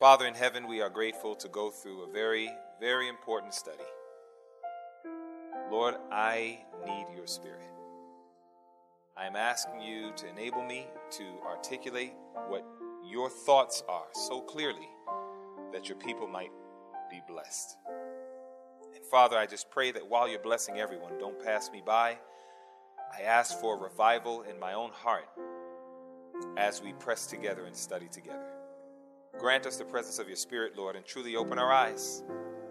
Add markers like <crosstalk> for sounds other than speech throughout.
Father in heaven, we are grateful to go through a very, very important study. Lord, I need your spirit. I am asking you to enable me to articulate what your thoughts are so clearly that your people might be blessed. And Father, I just pray that while you're blessing everyone, don't pass me by. I ask for revival in my own heart as we press together and study together. Grant us the presence of your Spirit, Lord, and truly open our eyes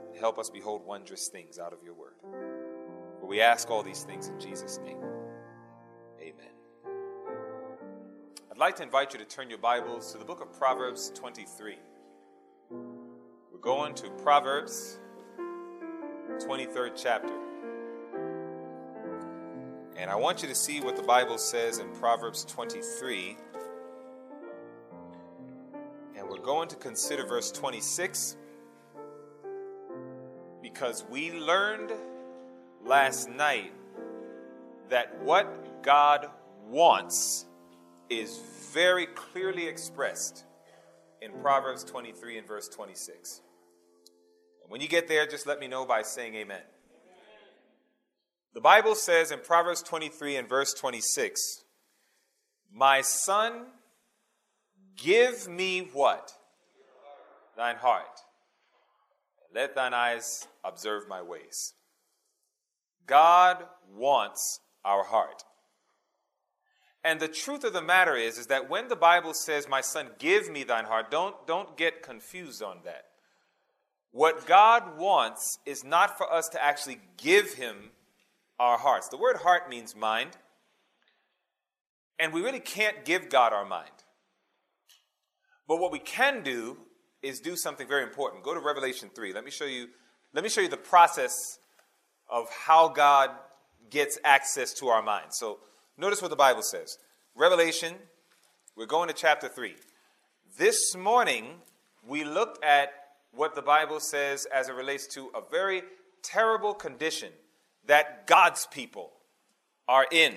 and help us behold wondrous things out of your word. For we ask all these things in Jesus' name. Amen. I'd like to invite you to turn your Bibles to the book of Proverbs 23. We're going to Proverbs 23rd chapter. And I want you to see what the Bible says in Proverbs 23. We're going to consider verse 26 because we learned last night that what God wants is very clearly expressed in Proverbs 23 and verse 26. And when you get there, just let me know by saying amen. The Bible says in Proverbs 23 and verse 26, My son, give me what? Thine heart. Let thine eyes observe my ways. God wants our heart. And the truth of the matter is, is that when the Bible says, My son, give me thine heart, don't, don't get confused on that. What God wants is not for us to actually give him our hearts. The word heart means mind. And we really can't give God our mind. But what we can do is do something very important. Go to Revelation 3. Let me show you, let me show you the process of how God gets access to our minds. So notice what the Bible says. Revelation, we're going to chapter 3. This morning, we looked at what the Bible says as it relates to a very terrible condition that God's people are in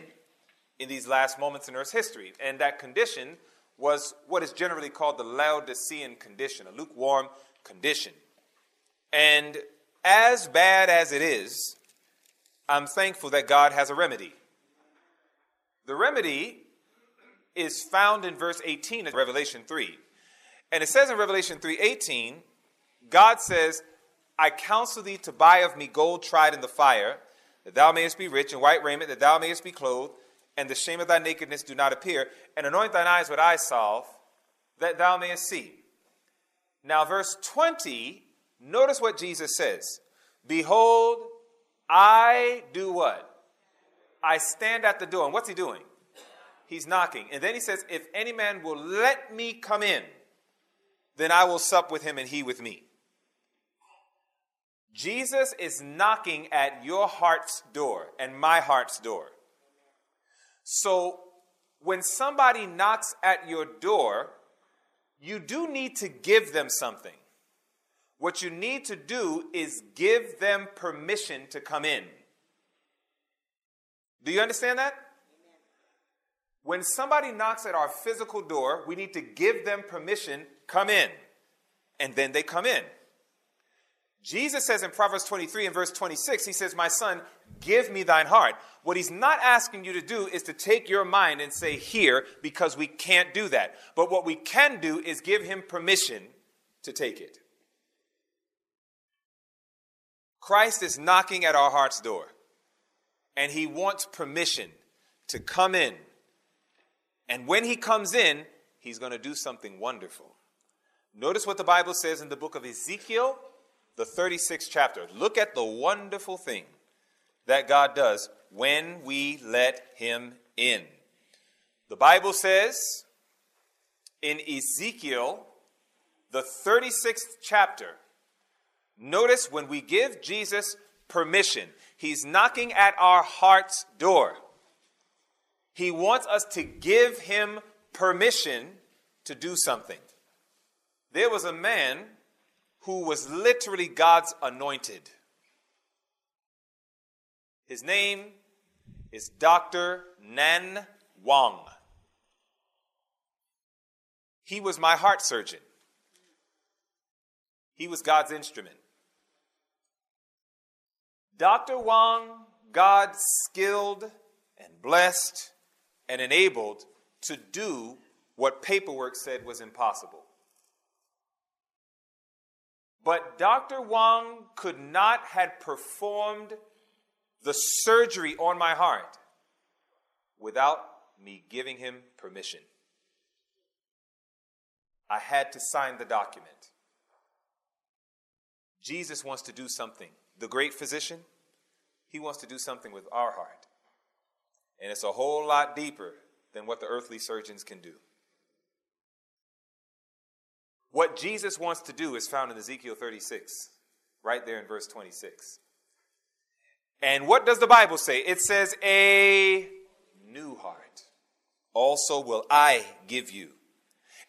in these last moments in Earth's history. And that condition was what is generally called the Laodicean condition, a lukewarm condition. And as bad as it is, I'm thankful that God has a remedy. The remedy is found in verse 18 of Revelation 3. And it says in Revelation 3:18, God says, I counsel thee to buy of me gold tried in the fire, that thou mayest be rich, and white raiment, that thou mayest be clothed, and the shame of thy nakedness do not appear, and anoint thine eyes with eye salve, that thou mayest see. Now, verse 20, notice what Jesus says Behold, I do what? I stand at the door. And what's he doing? He's knocking. And then he says, If any man will let me come in, then I will sup with him and he with me. Jesus is knocking at your heart's door and my heart's door. So when somebody knocks at your door, you do need to give them something. What you need to do is give them permission to come in. Do you understand that? When somebody knocks at our physical door, we need to give them permission, come in. And then they come in. Jesus says in Proverbs 23 and verse 26, he says, My son, give me thine heart. What he's not asking you to do is to take your mind and say, Here, because we can't do that. But what we can do is give him permission to take it. Christ is knocking at our heart's door, and he wants permission to come in. And when he comes in, he's going to do something wonderful. Notice what the Bible says in the book of Ezekiel the 36th chapter. Look at the wonderful thing that God does when we let Him in. The Bible says in Ezekiel, the 36th chapter, notice when we give Jesus permission, He's knocking at our heart's door. He wants us to give Him permission to do something. There was a man who was literally God's anointed. His name is Dr. Nan Wang. He was my heart surgeon. He was God's instrument. Dr. Wang, God skilled and blessed and enabled to do what paperwork said was impossible. But Dr. Wang could not have performed the surgery on my heart without me giving him permission. I had to sign the document. Jesus wants to do something. The great physician, he wants to do something with our heart. And it's a whole lot deeper than what the earthly surgeons can do. What Jesus wants to do is found in Ezekiel 36, right there in verse 26. And what does the Bible say? It says, A new heart also will I give you,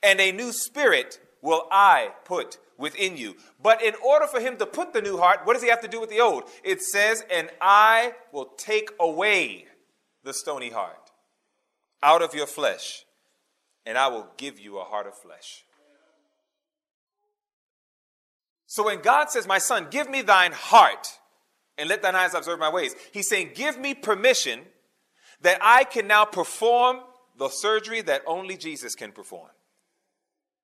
and a new spirit will I put within you. But in order for him to put the new heart, what does he have to do with the old? It says, And I will take away the stony heart out of your flesh, and I will give you a heart of flesh. So when God says, My son, give me thine heart and let thine eyes observe my ways, he's saying, Give me permission that I can now perform the surgery that only Jesus can perform.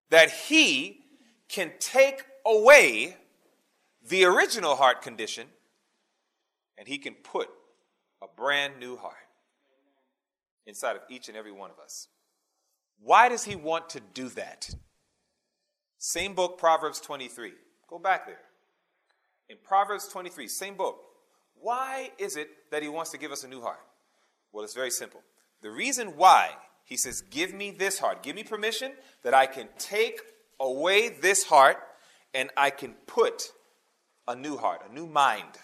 That he can take away the original heart condition and he can put a brand new heart inside of each and every one of us. Why does he want to do that? Same book, Proverbs 23. Go back there. In Proverbs 23, same book. Why is it that he wants to give us a new heart? Well, it's very simple. The reason why he says, Give me this heart, give me permission that I can take away this heart and I can put a new heart, a new mind.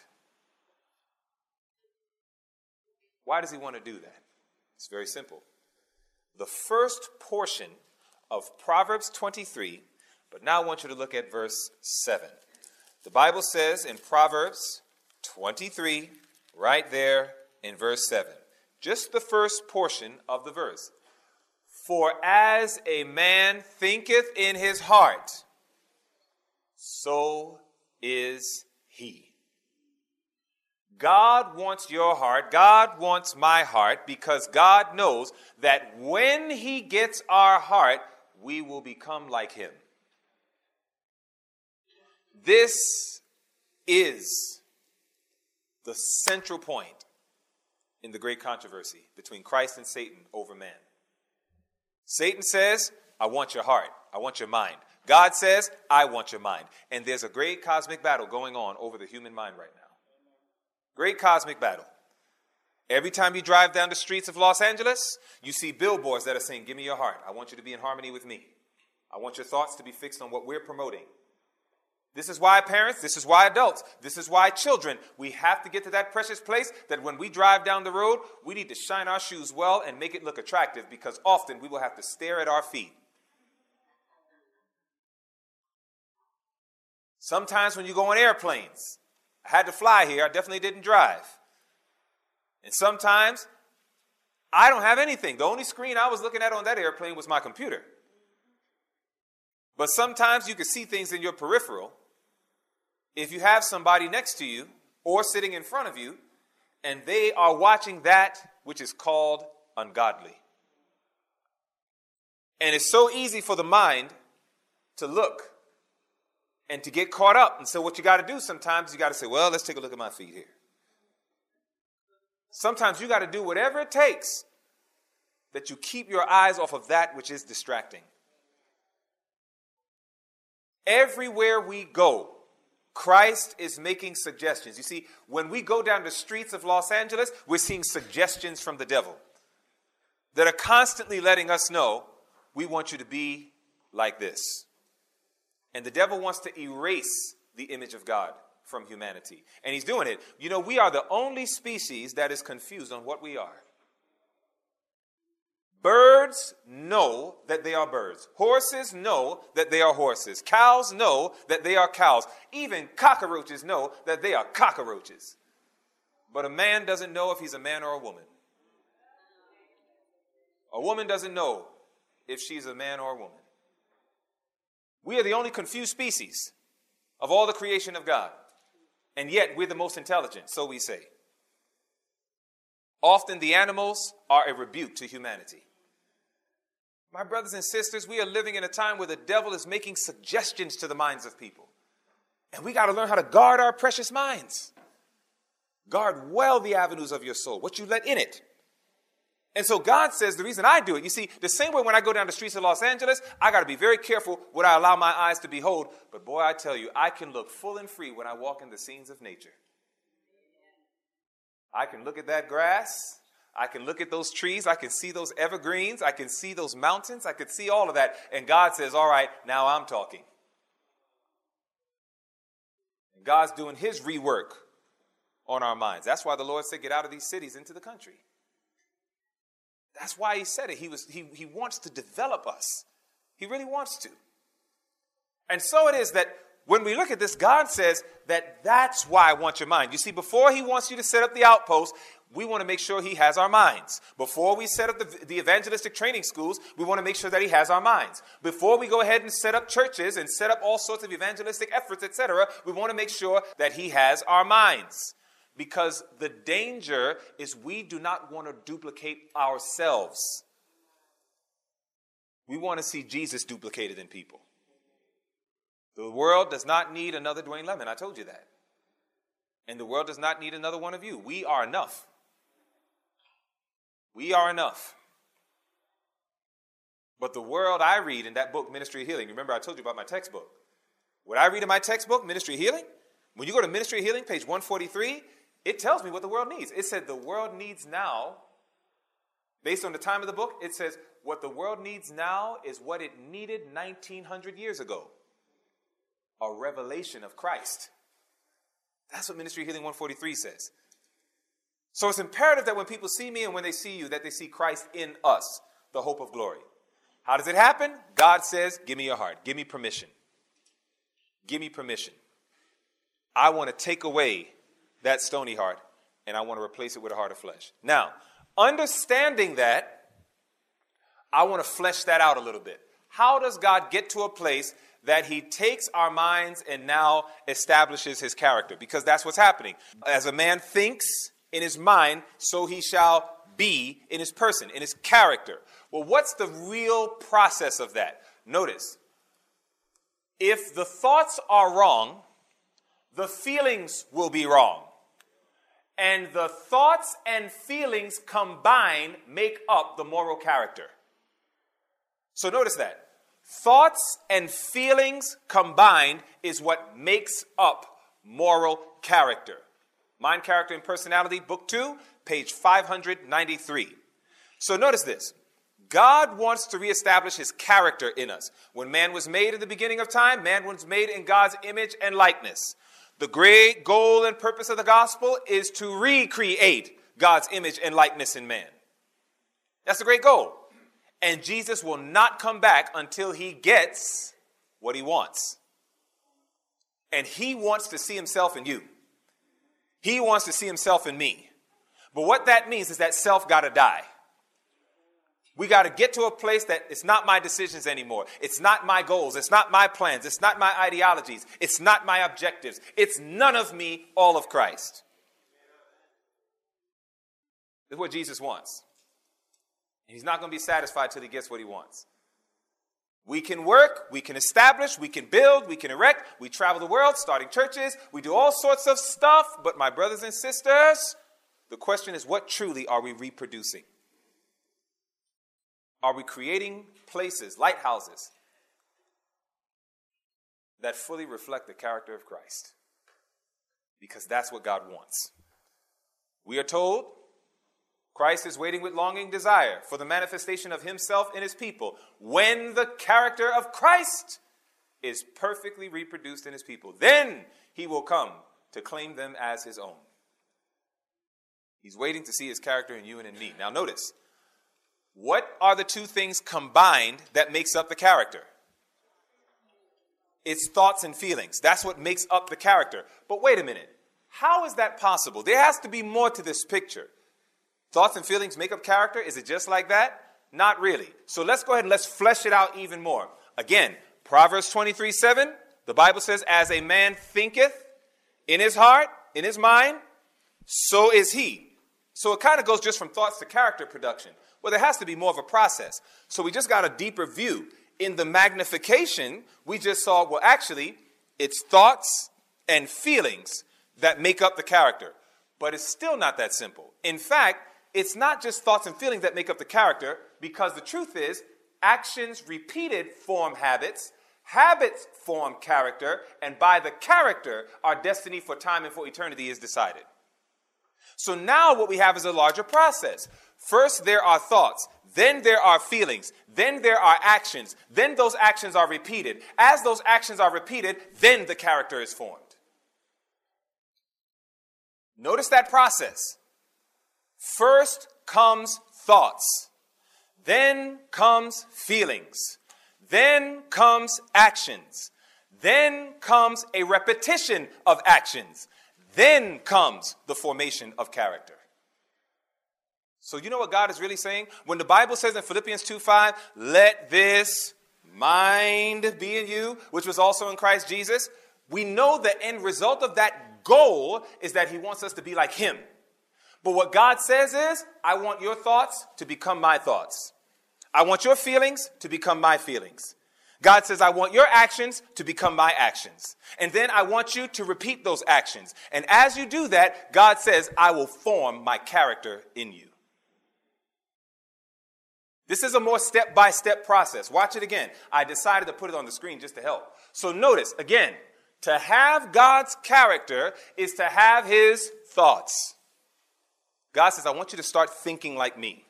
Why does he want to do that? It's very simple. The first portion of Proverbs 23 but now I want you to look at verse 7. The Bible says in Proverbs 23, right there in verse 7, just the first portion of the verse. For as a man thinketh in his heart, so is he. God wants your heart. God wants my heart because God knows that when He gets our heart, we will become like Him. This is the central point in the great controversy between Christ and Satan over man. Satan says, I want your heart, I want your mind. God says, I want your mind. And there's a great cosmic battle going on over the human mind right now. Great cosmic battle. Every time you drive down the streets of Los Angeles, you see billboards that are saying, Give me your heart. I want you to be in harmony with me. I want your thoughts to be fixed on what we're promoting. This is why parents, this is why adults, this is why children, we have to get to that precious place that when we drive down the road, we need to shine our shoes well and make it look attractive because often we will have to stare at our feet. Sometimes when you go on airplanes, I had to fly here, I definitely didn't drive. And sometimes I don't have anything. The only screen I was looking at on that airplane was my computer. But sometimes you can see things in your peripheral if you have somebody next to you or sitting in front of you and they are watching that which is called ungodly. And it's so easy for the mind to look and to get caught up. And so, what you got to do sometimes, you got to say, Well, let's take a look at my feet here. Sometimes you got to do whatever it takes that you keep your eyes off of that which is distracting. Everywhere we go, Christ is making suggestions. You see, when we go down the streets of Los Angeles, we're seeing suggestions from the devil that are constantly letting us know we want you to be like this. And the devil wants to erase the image of God from humanity. And he's doing it. You know, we are the only species that is confused on what we are. Birds know that they are birds. Horses know that they are horses. Cows know that they are cows. Even cockroaches know that they are cockroaches. But a man doesn't know if he's a man or a woman. A woman doesn't know if she's a man or a woman. We are the only confused species. of all the creation of God. And yet we're the most intelligent, so we say. Often the animals are a rebuke to humanity. My brothers and sisters, we are living in a time where the devil is making suggestions to the minds of people. And we got to learn how to guard our precious minds. Guard well the avenues of your soul, what you let in it. And so God says the reason I do it, you see, the same way when I go down the streets of Los Angeles, I got to be very careful what I allow my eyes to behold. But boy, I tell you, I can look full and free when I walk in the scenes of nature. I can look at that grass. I can look at those trees. I can see those evergreens. I can see those mountains. I can see all of that. And God says, All right, now I'm talking. And God's doing His rework on our minds. That's why the Lord said, Get out of these cities into the country. That's why he said it. He, was, he, he wants to develop us. He really wants to. And so it is that when we look at this, God says that that's why I want your mind. You see, before He wants you to set up the outpost, we want to make sure He has our minds. Before we set up the, the, evangelistic training schools, we want to make sure that He has our minds. Before we go ahead and set up churches and set up all sorts of evangelistic efforts, etc., we want to make sure that He has our minds. Because the danger is we do not want to duplicate ourselves. We want to see Jesus duplicated in people. The world does not need another Dwayne Lemon. I told you that. And the world does not need another one of you. We are enough. We are enough. But the world I read in that book, Ministry of Healing, remember I told you about my textbook. What I read in my textbook, Ministry of Healing, when you go to Ministry of Healing, page 143, it tells me what the world needs. It said the world needs now, based on the time of the book, it says what the world needs now is what it needed 1900 years ago a revelation of Christ. That's what Ministry Healing 143 says. So it's imperative that when people see me and when they see you, that they see Christ in us, the hope of glory. How does it happen? God says, Give me your heart. Give me permission. Give me permission. I want to take away that stony heart and I want to replace it with a heart of flesh. Now, understanding that, I want to flesh that out a little bit. How does God get to a place that he takes our minds and now establishes his character? Because that's what's happening. As a man thinks in his mind, so he shall be in his person, in his character. Well, what's the real process of that? Notice, if the thoughts are wrong, the feelings will be wrong and the thoughts and feelings combined make up the moral character. So notice that. Thoughts and feelings combined is what makes up moral character. Mind, Character, and Personality, Book 2, page 593. So notice this. God wants to reestablish his character in us. When man was made in the beginning of time, man was made in God's image and likeness. The great goal and purpose of the gospel is to recreate God's image and likeness in man. That's the great goal. And Jesus will not come back until he gets what he wants. And he wants to see himself in you. He wants to see himself in me. But what that means is that self got to die. We got to get to a place that it's not my decisions anymore. It's not my goals. It's not my plans. It's not my ideologies. It's not my objectives. It's none of me, all of Christ. This is what Jesus wants. He's not going to be satisfied till he gets what he wants. We can work, we can establish, we can build, we can erect, we travel the world starting churches, we do all sorts of stuff, but my brothers and sisters, the question is what truly are we reproducing? Are we creating places, lighthouses, that fully reflect the character of Christ? Because that's what God wants. We are told Christ is waiting with longing desire for the manifestation of himself in his people when the character of Christ is perfectly reproduced in his people. Then he will come to claim them as his own. He's waiting to see his character in you and in me. Now, notice what are the two things combined that makes up the character? It's thoughts and feelings. That's what makes up the character. But wait a minute. How is that possible? There has to be more to this picture. Thoughts and feelings make up character? Is it just like that? Not really. So let's go ahead and let's flesh it out even more. Again, Proverbs 23 7, The Bible says, as a man thinketh in his heart, in his mind, so is he. So it kind of goes just from thoughts to character production. Well, there has to be more of a process. So we just got a deeper view. In the magnification, we just saw, well, actually, it's thoughts and feelings that make up the character. But it's still not that simple. In fact, it's not just thoughts and feelings that make up the character, because the truth is, actions repeated form habits, habits form character, and by the character, our destiny for time and for eternity is decided. So now what we have is a larger process. First, there are thoughts. Then there are feelings. Then there are actions. Then those actions are repeated. As those actions are repeated, then the character is formed. Notice that process. First comes thoughts, then comes feelings, then comes actions, then comes a repetition of actions, then comes the formation of character. So, you know what God is really saying? When the Bible says in Philippians 2 5, let this mind be in you, which was also in Christ Jesus, we know the end result of that goal is that He wants us to be like Him. But what God says is, I want your thoughts to become my thoughts. I want your feelings to become my feelings. God says, I want your actions to become my actions. And then I want you to repeat those actions. And as you do that, God says, I will form my character in you. This is a more step by step process. Watch it again. I decided to put it on the screen just to help. So notice again, to have God's character is to have his thoughts. God says, I want you to start thinking like me.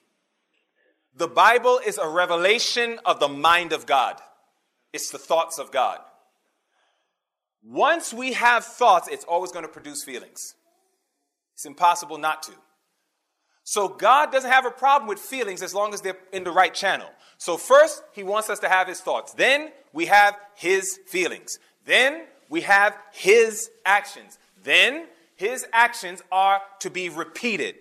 The Bible is a revelation of the mind of God, it's the thoughts of God. Once we have thoughts, it's always going to produce feelings. It's impossible not to. So God doesn't have a problem with feelings as long as they're in the right channel. So first, he wants us to have his thoughts. Then we have his feelings. Then we have his actions. Then his actions are to be repeated.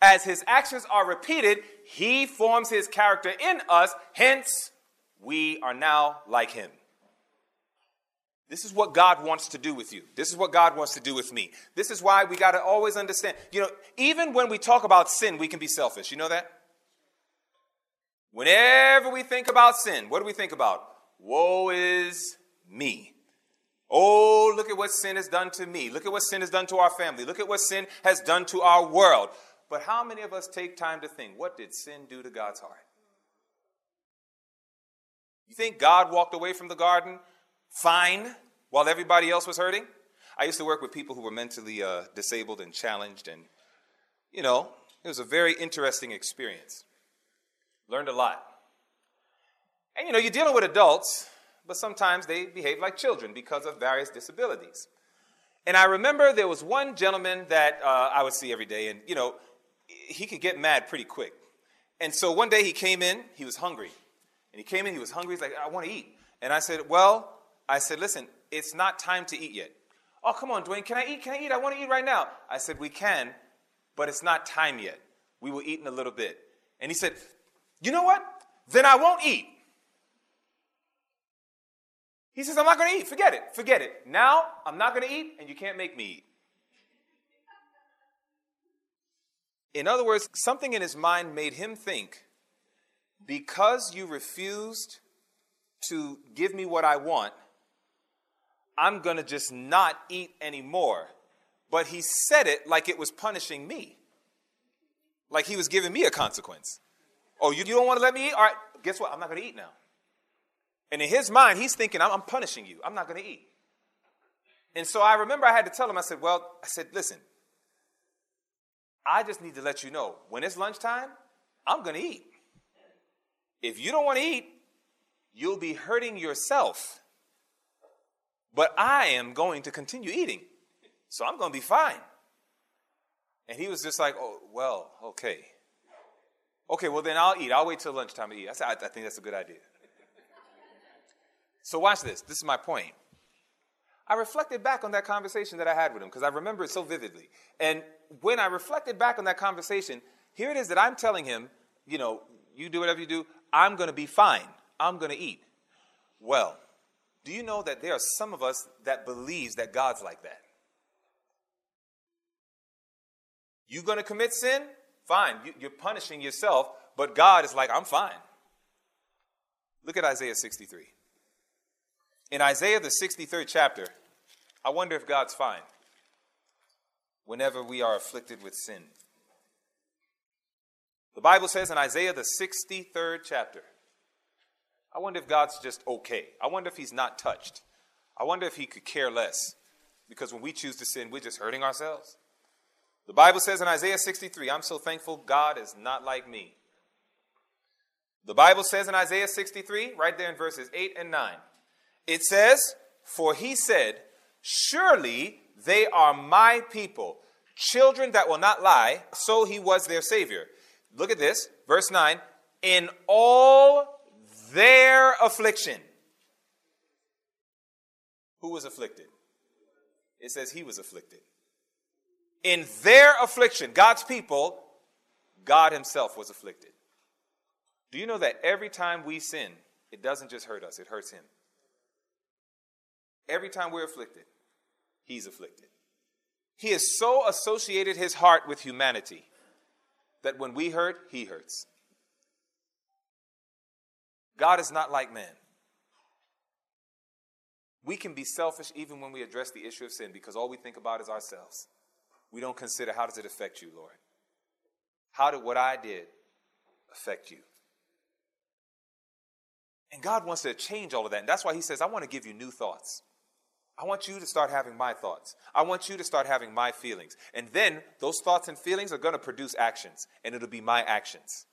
As his actions are repeated, he forms his character in us, hence, we are now like him. This is what God wants to do with you. This is what God wants to do with me. This is why we got to always understand. You know, even when we talk about sin, we can be selfish. You know that? Whenever we think about sin, what do we think about? Woe is me. Oh, look at what sin has done to me. Look at what sin has done to our family. Look at what sin has done to our world. But how many of us take time to think, what did sin do to God's heart? You think God walked away from the garden fine while everybody else was hurting? I used to work with people who were mentally uh, disabled and challenged, and, you know, it was a very interesting experience. Learned a lot. And, you know, you're dealing with adults, but sometimes they behave like children because of various disabilities. And I remember there was one gentleman that uh, I would see every day, and, you know, he could get mad pretty quick. And so one day he came in, he was hungry. And he came in, he was hungry, he's like, I want to eat. And I said, Well, I said, listen, it's not time to eat yet. Oh, come on, Dwayne, can I eat? Can I eat? I want to eat right now. I said, we can, but it's not time yet. We will eat in a little bit. And he said, you know what? Then I won't eat. He says, I'm not going to eat. Forget it. Forget it. Now, I'm not going to eat, and you can't make me eat. In other words, something in his mind made him think because you refused to give me what I want, I'm going to just not eat anymore. But he said it like it was punishing me, like he was giving me a consequence. Oh, you, you don't want to let me eat? All right, guess what? I'm not going to eat now. And in his mind, he's thinking, I'm, I'm punishing you. I'm not going to eat. And so I remember I had to tell him, I said, Well, I said, listen, I just need to let you know when it's lunchtime, I'm going to eat. If you don't want to eat, you'll be hurting yourself. But I am going to continue eating. So I'm going to be fine. And he was just like, oh, well, okay. Okay, well, then I'll eat. I'll wait till lunchtime to eat. I said, I, I think that's a good idea. so watch this. This is my point. I reflected back on that conversation that I had with him because I remember it so vividly. And when I reflected back on that conversation, here it is that I'm telling him, you know, you do whatever you do, I'm going to be fine. I'm going to eat. Well, Do you know that there are some of us that believes that God's like that? You going to commit sin? Fine. You're punishing yourself, but God is like, I'm fine. Look at Isaiah 63. In Isaiah, the 63rd chapter, I wonder if God's fine whenever we are afflicted with sin. The Bible says in Isaiah, the 63rd chapter, I wonder if God's just okay. I wonder if He's not touched. I wonder if He could care less. Because when we choose to sin, we're just hurting ourselves. The Bible says in Isaiah 63, I'm so thankful God is not like me. The Bible says in Isaiah 63, right there in verses 8 and 9, it says, For he said, Surely they are my people, children that will not lie, so he was their Savior. Look at this, verse 9. In all their affliction. Who was afflicted? It says he was afflicted. In their affliction, God's people, God himself was afflicted. Do you know that every time we sin, it doesn't just hurt us, it hurts him? Every time we're afflicted, he's afflicted. He has so associated his heart with humanity that when we hurt, he hurts. God is not like man. We can be selfish even when we address the issue of sin because all we think about is ourselves. We don't consider how does it affect you, Lord? How did what I did affect you? And God wants to change all of that. And that's why He says, I want to give you new thoughts. I want you to start having my thoughts. I want you to start having my feelings. And then those thoughts and feelings are going to produce actions, and it'll be my actions.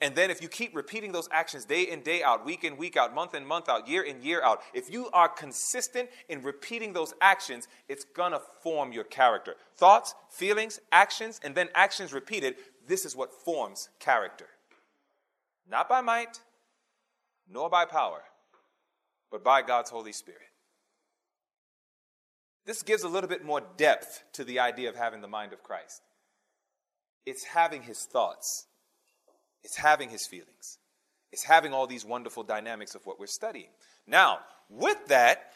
And then if you keep repeating those actions day in, day out, week in, week out, month in, month out, year in, year out, if you are consistent in repeating those actions, it's going to form your character. Thoughts, feelings, actions, and then actions repeated, this is what forms character. Not by might, nor by power, but by God's Holy Spirit. This gives a little bit more depth to the idea of having the mind of Christ. It's having his thoughts, it's having his feelings, it's having all these wonderful dynamics of what we're studying. Now, with that,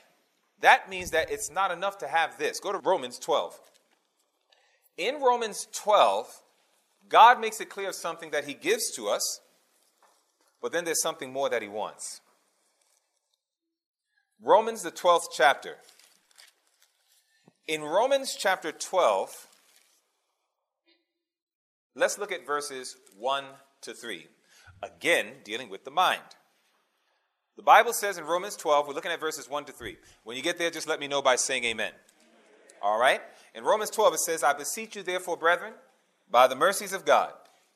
that means that it's not enough to have this. Go to Romans 12. In Romans 12, God makes it clear of something that he gives to us, but then there's something more that he wants. Romans, the 12th chapter. In Romans chapter 12, let's look at verses 1 to 3. Again, dealing with the mind. The Bible says in Romans 12, we're looking at verses 1 to 3. When you get there, just let me know by saying amen. All right? In Romans 12, it says, I beseech you, therefore, brethren, by the mercies of God,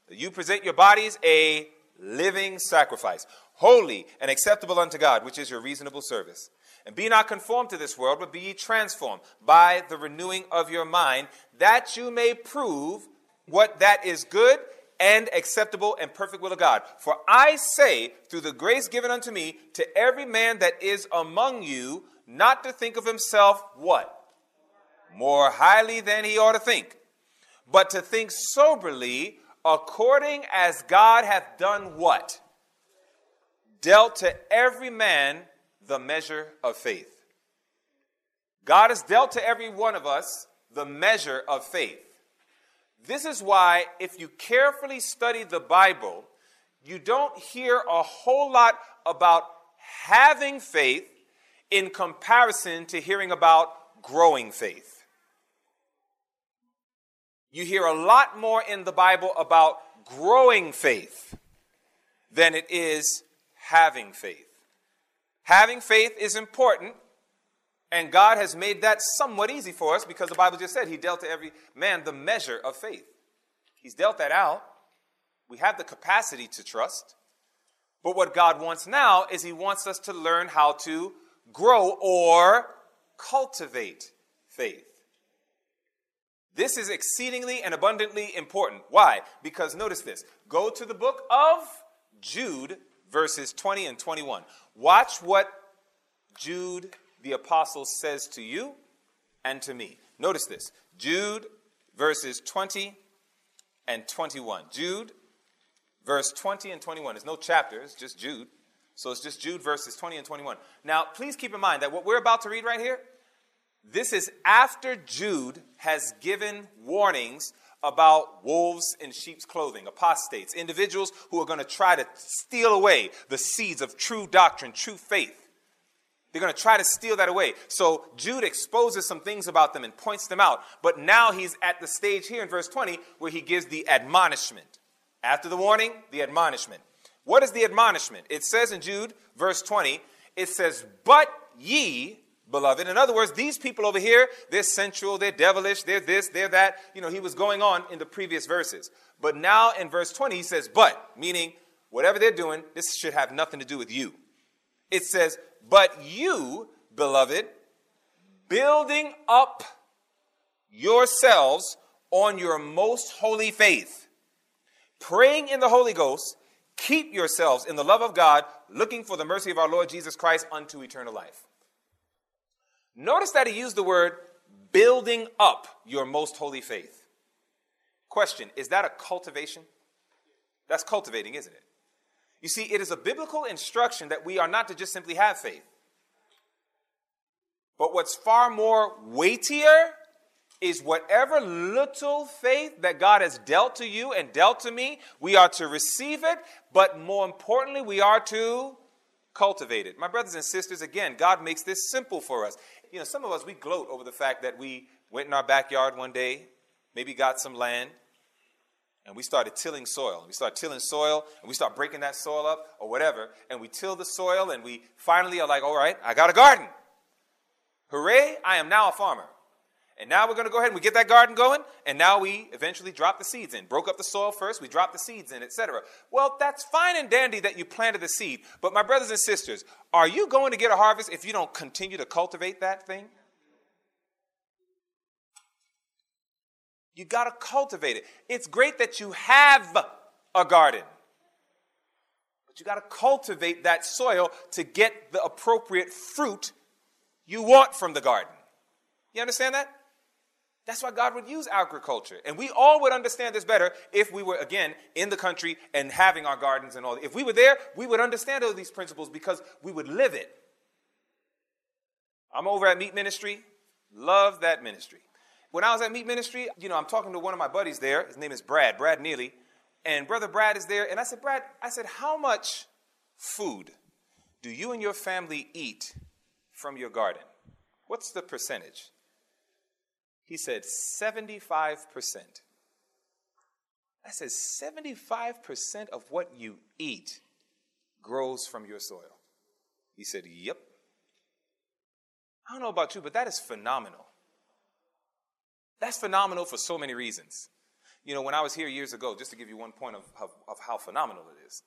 that you present your bodies a living sacrifice, holy and acceptable unto God, which is your reasonable service. And be not conformed to this world, but be ye transformed by the renewing of your mind, that you may prove what that is good and acceptable and perfect will of God. For I say, through the grace given unto me, to every man that is among you, not to think of himself what? More highly than he ought to think, but to think soberly, according as God hath done what? Dealt to every man the measure of faith. God has dealt to every one of us the measure of faith. This is why, if you carefully study the Bible, you don't hear a whole lot about having faith in comparison to hearing about growing faith. You hear a lot more in the Bible about growing faith than it is having faith. Having faith is important, and God has made that somewhat easy for us because the Bible just said He dealt to every man the measure of faith. He's dealt that out. We have the capacity to trust. But what God wants now is He wants us to learn how to grow or cultivate faith. This is exceedingly and abundantly important. Why? Because notice this. Go to the book of Jude, verses 20 and 21. Watch what Jude the apostle says to you and to me. Notice this Jude, verses 20 and 21. Jude, verse 20 and 21. There's no chapters, just Jude. So it's just Jude verses 20 and 21. Now, please keep in mind that what we're about to read right here, this is after Jude has given warnings about wolves in sheep's clothing, apostates, individuals who are going to try to steal away the seeds of true doctrine, true faith. They're going to try to steal that away. So Jude exposes some things about them and points them out. But now he's at the stage here in verse 20 where he gives the admonishment. After the warning, the admonishment. What is the admonishment? It says in Jude, verse 20, it says, But ye, beloved. In other words, these people over here, they're sensual, they're devilish, they're this, they're that. You know, he was going on in the previous verses. But now in verse 20, he says, But, meaning whatever they're doing, this should have nothing to do with you. It says, But you, beloved, building up yourselves on your most holy faith, praying in the Holy Ghost, keep yourselves in the love of God, looking for the mercy of our Lord Jesus Christ unto eternal life. Notice that he used the word building up your most holy faith. Question Is that a cultivation? That's cultivating, isn't it? You see, it is a biblical instruction that we are not to just simply have faith. But what's far more weightier is whatever little faith that God has dealt to you and dealt to me, we are to receive it, but more importantly, we are to cultivate it. My brothers and sisters, again, God makes this simple for us. You know, some of us, we gloat over the fact that we went in our backyard one day, maybe got some land, and we started tilling soil. We start tilling soil, and we start breaking that soil up or whatever, and we till the soil, and we finally are like, all right, I got a garden. Hooray, I am now a farmer. And now we're going to go ahead and we get that garden going, and now we eventually drop the seeds in. Broke up the soil first, we drop the seeds in, etc. Well, that's fine and dandy that you planted the seed, but my brothers and sisters, are you going to get a harvest if you don't continue to cultivate that thing? You got to cultivate it. It's great that you have a garden, but you got to cultivate that soil to get the appropriate fruit you want from the garden. You understand that? That's why God would use agriculture. And we all would understand this better if we were, again, in the country and having our gardens and all. If we were there, we would understand all these principles because we would live it. I'm over at Meat Ministry. Love that ministry. When I was at Meat Ministry, you know, I'm talking to one of my buddies there. His name is Brad, Brad Neely. And Brother Brad is there. And I said, Brad, I said, how much food do you and your family eat from your garden? What's the percentage? He said 75%. I said 75% of what you eat grows from your soil. He said, Yep. I don't know about you, but that is phenomenal. That's phenomenal for so many reasons. You know, when I was here years ago, just to give you one point of, of, of how phenomenal it is,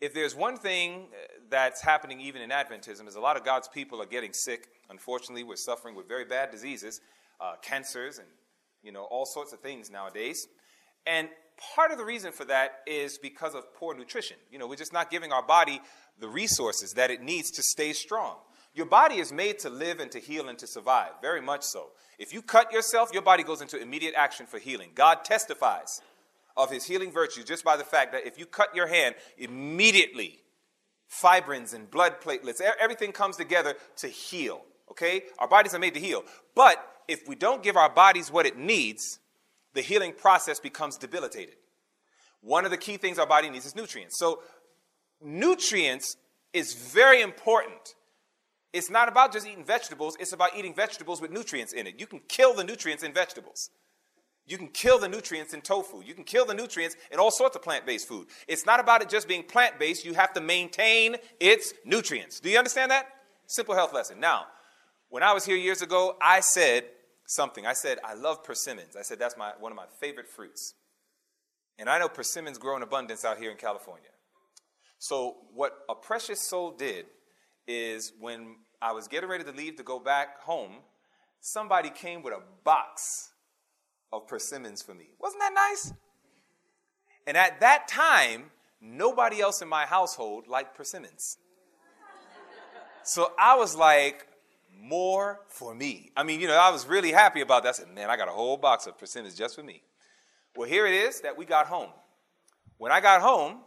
if there's one thing uh, that's happening even in Adventism, is a lot of God's people are getting sick. Unfortunately, we're suffering with very bad diseases uh, cancers and you know all sorts of things nowadays. And part of the reason for that is because of poor nutrition. You know, we're just not giving our body the resources that it needs to stay strong. Your body is made to live and to heal and to survive, very much so. If you cut yourself, your body goes into immediate action for healing. God testifies of his healing virtue just by the fact that if you cut your hand, immediately fibrins and blood platelets, everything comes together to heal. Okay? Our bodies are made to heal. But if we don't give our bodies what it needs, the healing process becomes debilitated. One of the key things our body needs is nutrients. So, nutrients is very important. It's not about just eating vegetables, it's about eating vegetables with nutrients in it. You can kill the nutrients in vegetables. You can kill the nutrients in tofu. You can kill the nutrients in all sorts of plant based food. It's not about it just being plant based, you have to maintain its nutrients. Do you understand that? Simple health lesson. Now, when I was here years ago, I said something. I said, I love persimmons. I said, that's my, one of my favorite fruits. And I know persimmons grow in abundance out here in California. So, what a precious soul did is when I was getting ready to leave to go back home, somebody came with a box of persimmons for me. Wasn't that nice? And at that time, nobody else in my household liked persimmons. So I was like, more for me. I mean, you know, I was really happy about that. I said, man, I got a whole box of persimmons just for me. Well, here it is that we got home. When I got home,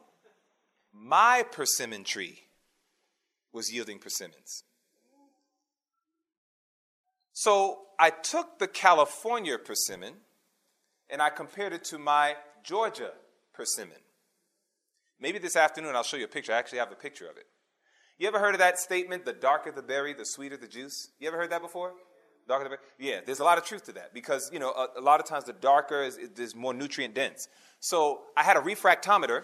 my persimmon tree was yielding persimmons. So I took the California persimmon and I compared it to my Georgia persimmon. Maybe this afternoon I'll show you a picture. I actually have a picture of it. You ever heard of that statement, the darker the berry, the sweeter the juice? You ever heard that before? Darker the berry? Yeah, there's a lot of truth to that because, you know, a, a lot of times the darker is, is more nutrient dense. So I had a refractometer,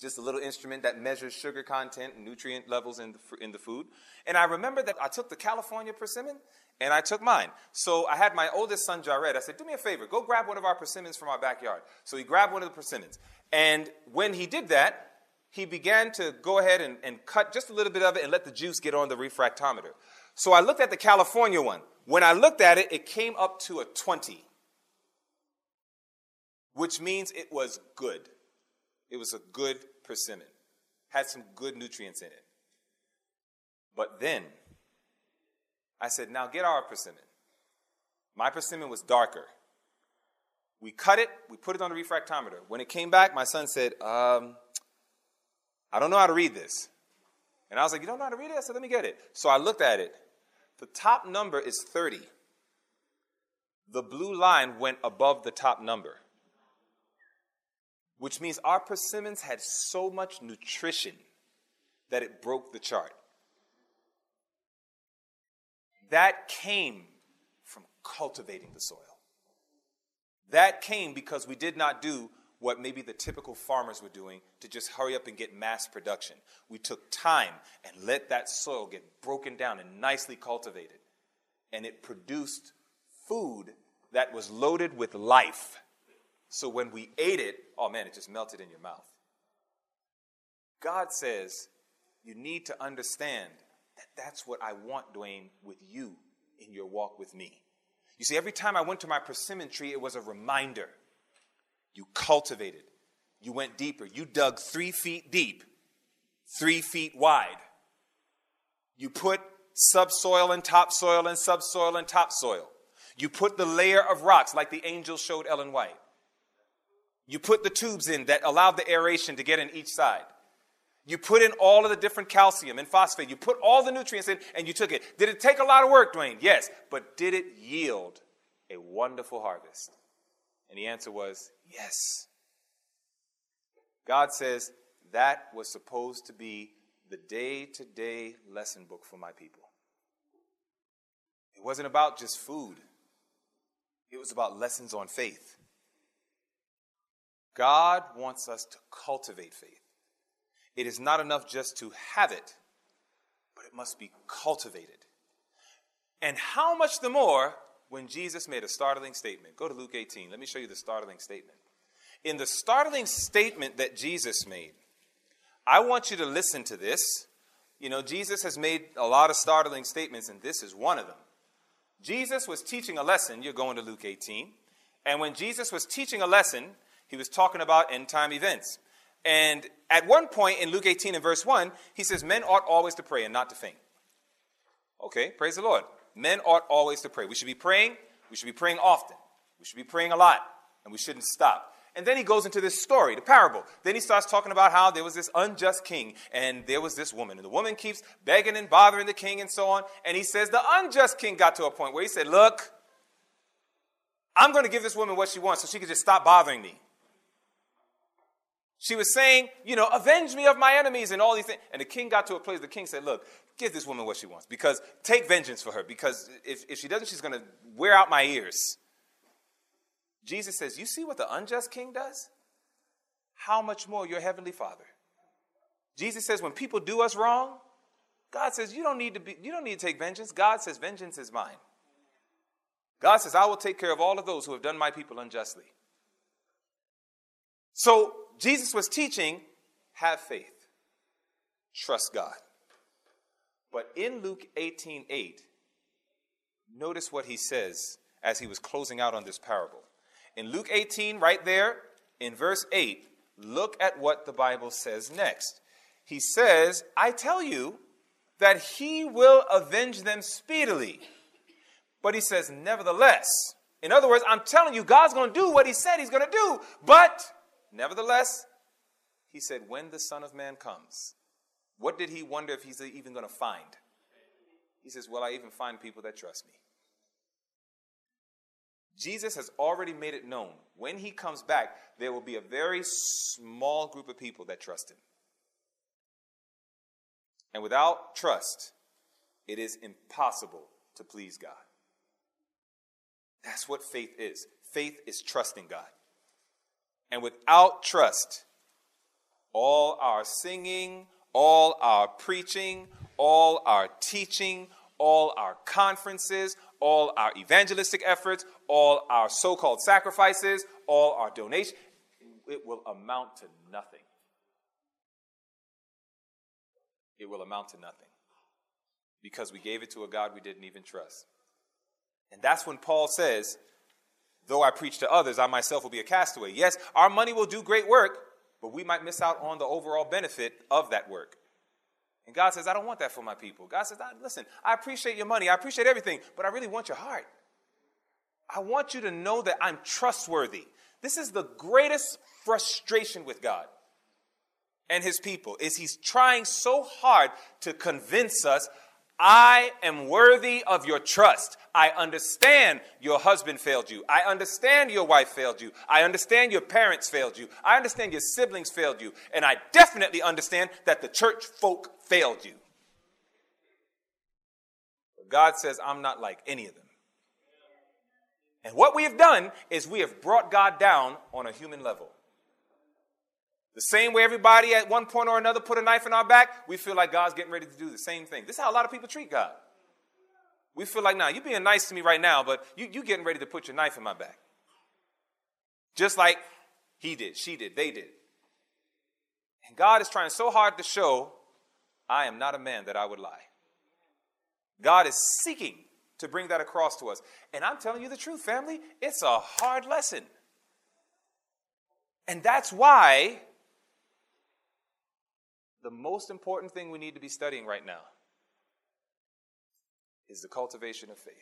just a little instrument that measures sugar content and nutrient levels in the, in the food. And I remember that I took the California persimmon and I took mine. So I had my oldest son, Jared. I said, Do me a favor, go grab one of our persimmons from our backyard. So he grabbed one of the persimmons. And when he did that, he began to go ahead and, and cut just a little bit of it and let the juice get on the refractometer. So I looked at the California one. When I looked at it, it came up to a 20, which means it was good. It was a good persimmon, had some good nutrients in it. But then I said, Now get our persimmon. My persimmon was darker. We cut it, we put it on the refractometer. When it came back, my son said, um, I don't know how to read this. And I was like, You don't know how to read it? I said, Let me get it. So I looked at it. The top number is 30. The blue line went above the top number, which means our persimmons had so much nutrition that it broke the chart. That came from cultivating the soil. That came because we did not do what maybe the typical farmers were doing to just hurry up and get mass production. We took time and let that soil get broken down and nicely cultivated. And it produced food that was loaded with life. So when we ate it, oh man, it just melted in your mouth. God says you need to understand that that's what I want, Dwayne, with you in your walk with me. You see, every time I went to my persimmon tree, it was a reminder. You cultivated, you went deeper, you dug three feet deep, three feet wide. You put subsoil and topsoil and subsoil and topsoil. You put the layer of rocks like the angel showed Ellen White. You put the tubes in that allowed the aeration to get in each side. You put in all of the different calcium and phosphate. You put all the nutrients in and you took it. Did it take a lot of work, Dwayne? Yes. But did it yield a wonderful harvest? And the answer was yes. God says that was supposed to be the day to day lesson book for my people. It wasn't about just food, it was about lessons on faith. God wants us to cultivate faith. It is not enough just to have it, but it must be cultivated. And how much the more when Jesus made a startling statement. Go to Luke 18. Let me show you the startling statement. In the startling statement that Jesus made, I want you to listen to this. You know, Jesus has made a lot of startling statements, and this is one of them. Jesus was teaching a lesson. You're going to Luke 18. And when Jesus was teaching a lesson, he was talking about end time events. And at one point in Luke 18 and verse 1, he says, Men ought always to pray and not to faint. Okay, praise the Lord. Men ought always to pray. We should be praying. We should be praying often. We should be praying a lot, and we shouldn't stop. And then he goes into this story, the parable. Then he starts talking about how there was this unjust king and there was this woman. And the woman keeps begging and bothering the king and so on. And he says the unjust king got to a point where he said, Look, I'm going to give this woman what she wants so she can just stop bothering me. She was saying, you know, avenge me of my enemies and all these things. And the king got to a place, the king said, look, give this woman what she wants because take vengeance for her because if, if she doesn't, she's going to wear out my ears. Jesus says, you see what the unjust king does? How much more your heavenly father? Jesus says, when people do us wrong, God says, you don't need to be, you don't need to take vengeance. God says, vengeance is mine. God says, I will take care of all of those who have done my people unjustly. So Jesus was teaching have faith, trust God. But in Luke 18 8, notice what he says as he was closing out on this parable. In Luke 18, right there, in verse 8, look at what the Bible says next. He says, I tell you that he will avenge them speedily. But he says, nevertheless. In other words, I'm telling you, God's going to do what he said he's going to do, but Nevertheless, he said, when the Son of Man comes, what did he wonder if he's even going to find? He says, Well, I even find people that trust me. Jesus has already made it known. When he comes back, there will be a very small group of people that trust him. And without trust, it is impossible to please God. That's what faith is. Faith is trusting God. And without trust, all our singing, all our preaching, all our teaching, all our conferences, all our evangelistic efforts, all our so called sacrifices, all our donations, it will amount to nothing. It will amount to nothing because we gave it to a God we didn't even trust. And that's when Paul says, Though I preach to others, I myself will be a castaway. Yes, our money will do great work, but we might miss out on the overall benefit of that work. And God says, I don't want that for my people. God says, listen, I appreciate your money, I appreciate everything, but I really want your heart. I want you to know that I'm trustworthy. This is the greatest frustration with God and his people is he's trying so hard to convince us I am worthy of your trust. I understand your husband failed you. I understand your wife failed you. I understand your parents failed you. I understand your siblings failed you. And I definitely understand that the church folk failed you. But God says, I'm not like any of them. And what we have done is we have brought God down on a human level. The same way everybody at one point or another put a knife in our back, we feel like God's getting ready to do the same thing. This is how a lot of people treat God. We feel like, now, nah, you're being nice to me right now, but you, you getting ready to put your knife in my back. Just like he did, she did, they did. And God is trying so hard to show, I am not a man that I would lie. God is seeking to bring that across to us. And I'm telling you the truth, family, it's a hard lesson. And that's why the most important thing we need to be studying right now is the cultivation of faith.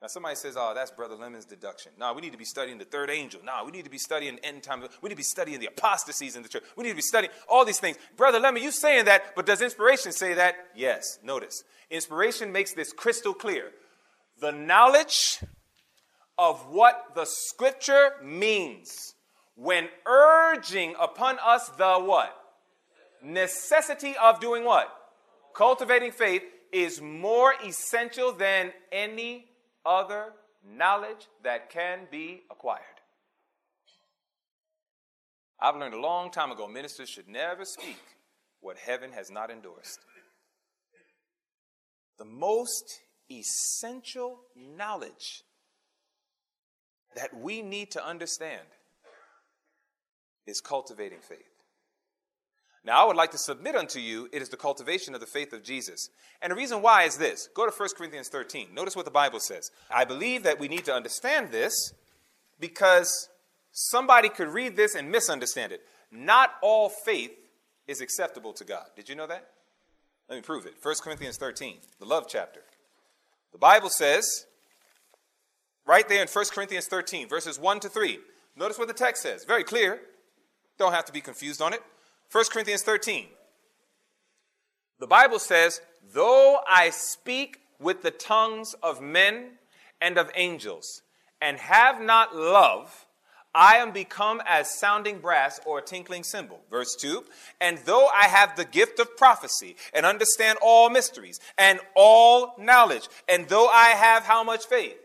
Now, somebody says, oh, that's Brother Lemon's deduction. No, we need to be studying the third angel. No, we need to be studying end time. We need to be studying the apostasies in the church. We need to be studying all these things. Brother Lemon, you saying that, but does inspiration say that? Yes. Notice, inspiration makes this crystal clear. The knowledge of what the scripture means when urging upon us the what? Necessity of doing what? Cultivating faith is more essential than any other knowledge that can be acquired. I've learned a long time ago ministers should never speak what heaven has not endorsed. The most essential knowledge that we need to understand is cultivating faith. Now, I would like to submit unto you it is the cultivation of the faith of Jesus. And the reason why is this go to 1 Corinthians 13. Notice what the Bible says. I believe that we need to understand this because somebody could read this and misunderstand it. Not all faith is acceptable to God. Did you know that? Let me prove it. 1 Corinthians 13, the love chapter. The Bible says, right there in 1 Corinthians 13, verses 1 to 3. Notice what the text says. Very clear. Don't have to be confused on it. 1 Corinthians 13. The Bible says, Though I speak with the tongues of men and of angels, and have not love, I am become as sounding brass or a tinkling cymbal. Verse 2 And though I have the gift of prophecy and understand all mysteries and all knowledge, and though I have how much faith?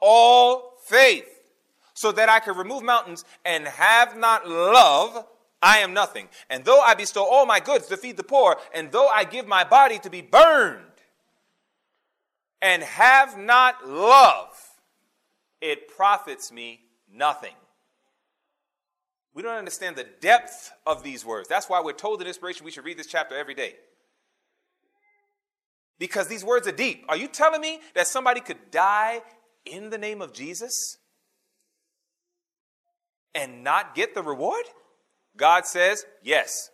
All faith so that I could remove mountains and have not love, I am nothing. And though I bestow all my goods to feed the poor, and though I give my body to be burned, and have not love, it profits me nothing. We don't understand the depth of these words. That's why we're told in inspiration we should read this chapter every day. Because these words are deep. Are you telling me that somebody could die in the name of Jesus? And not get the reward? God says, yes.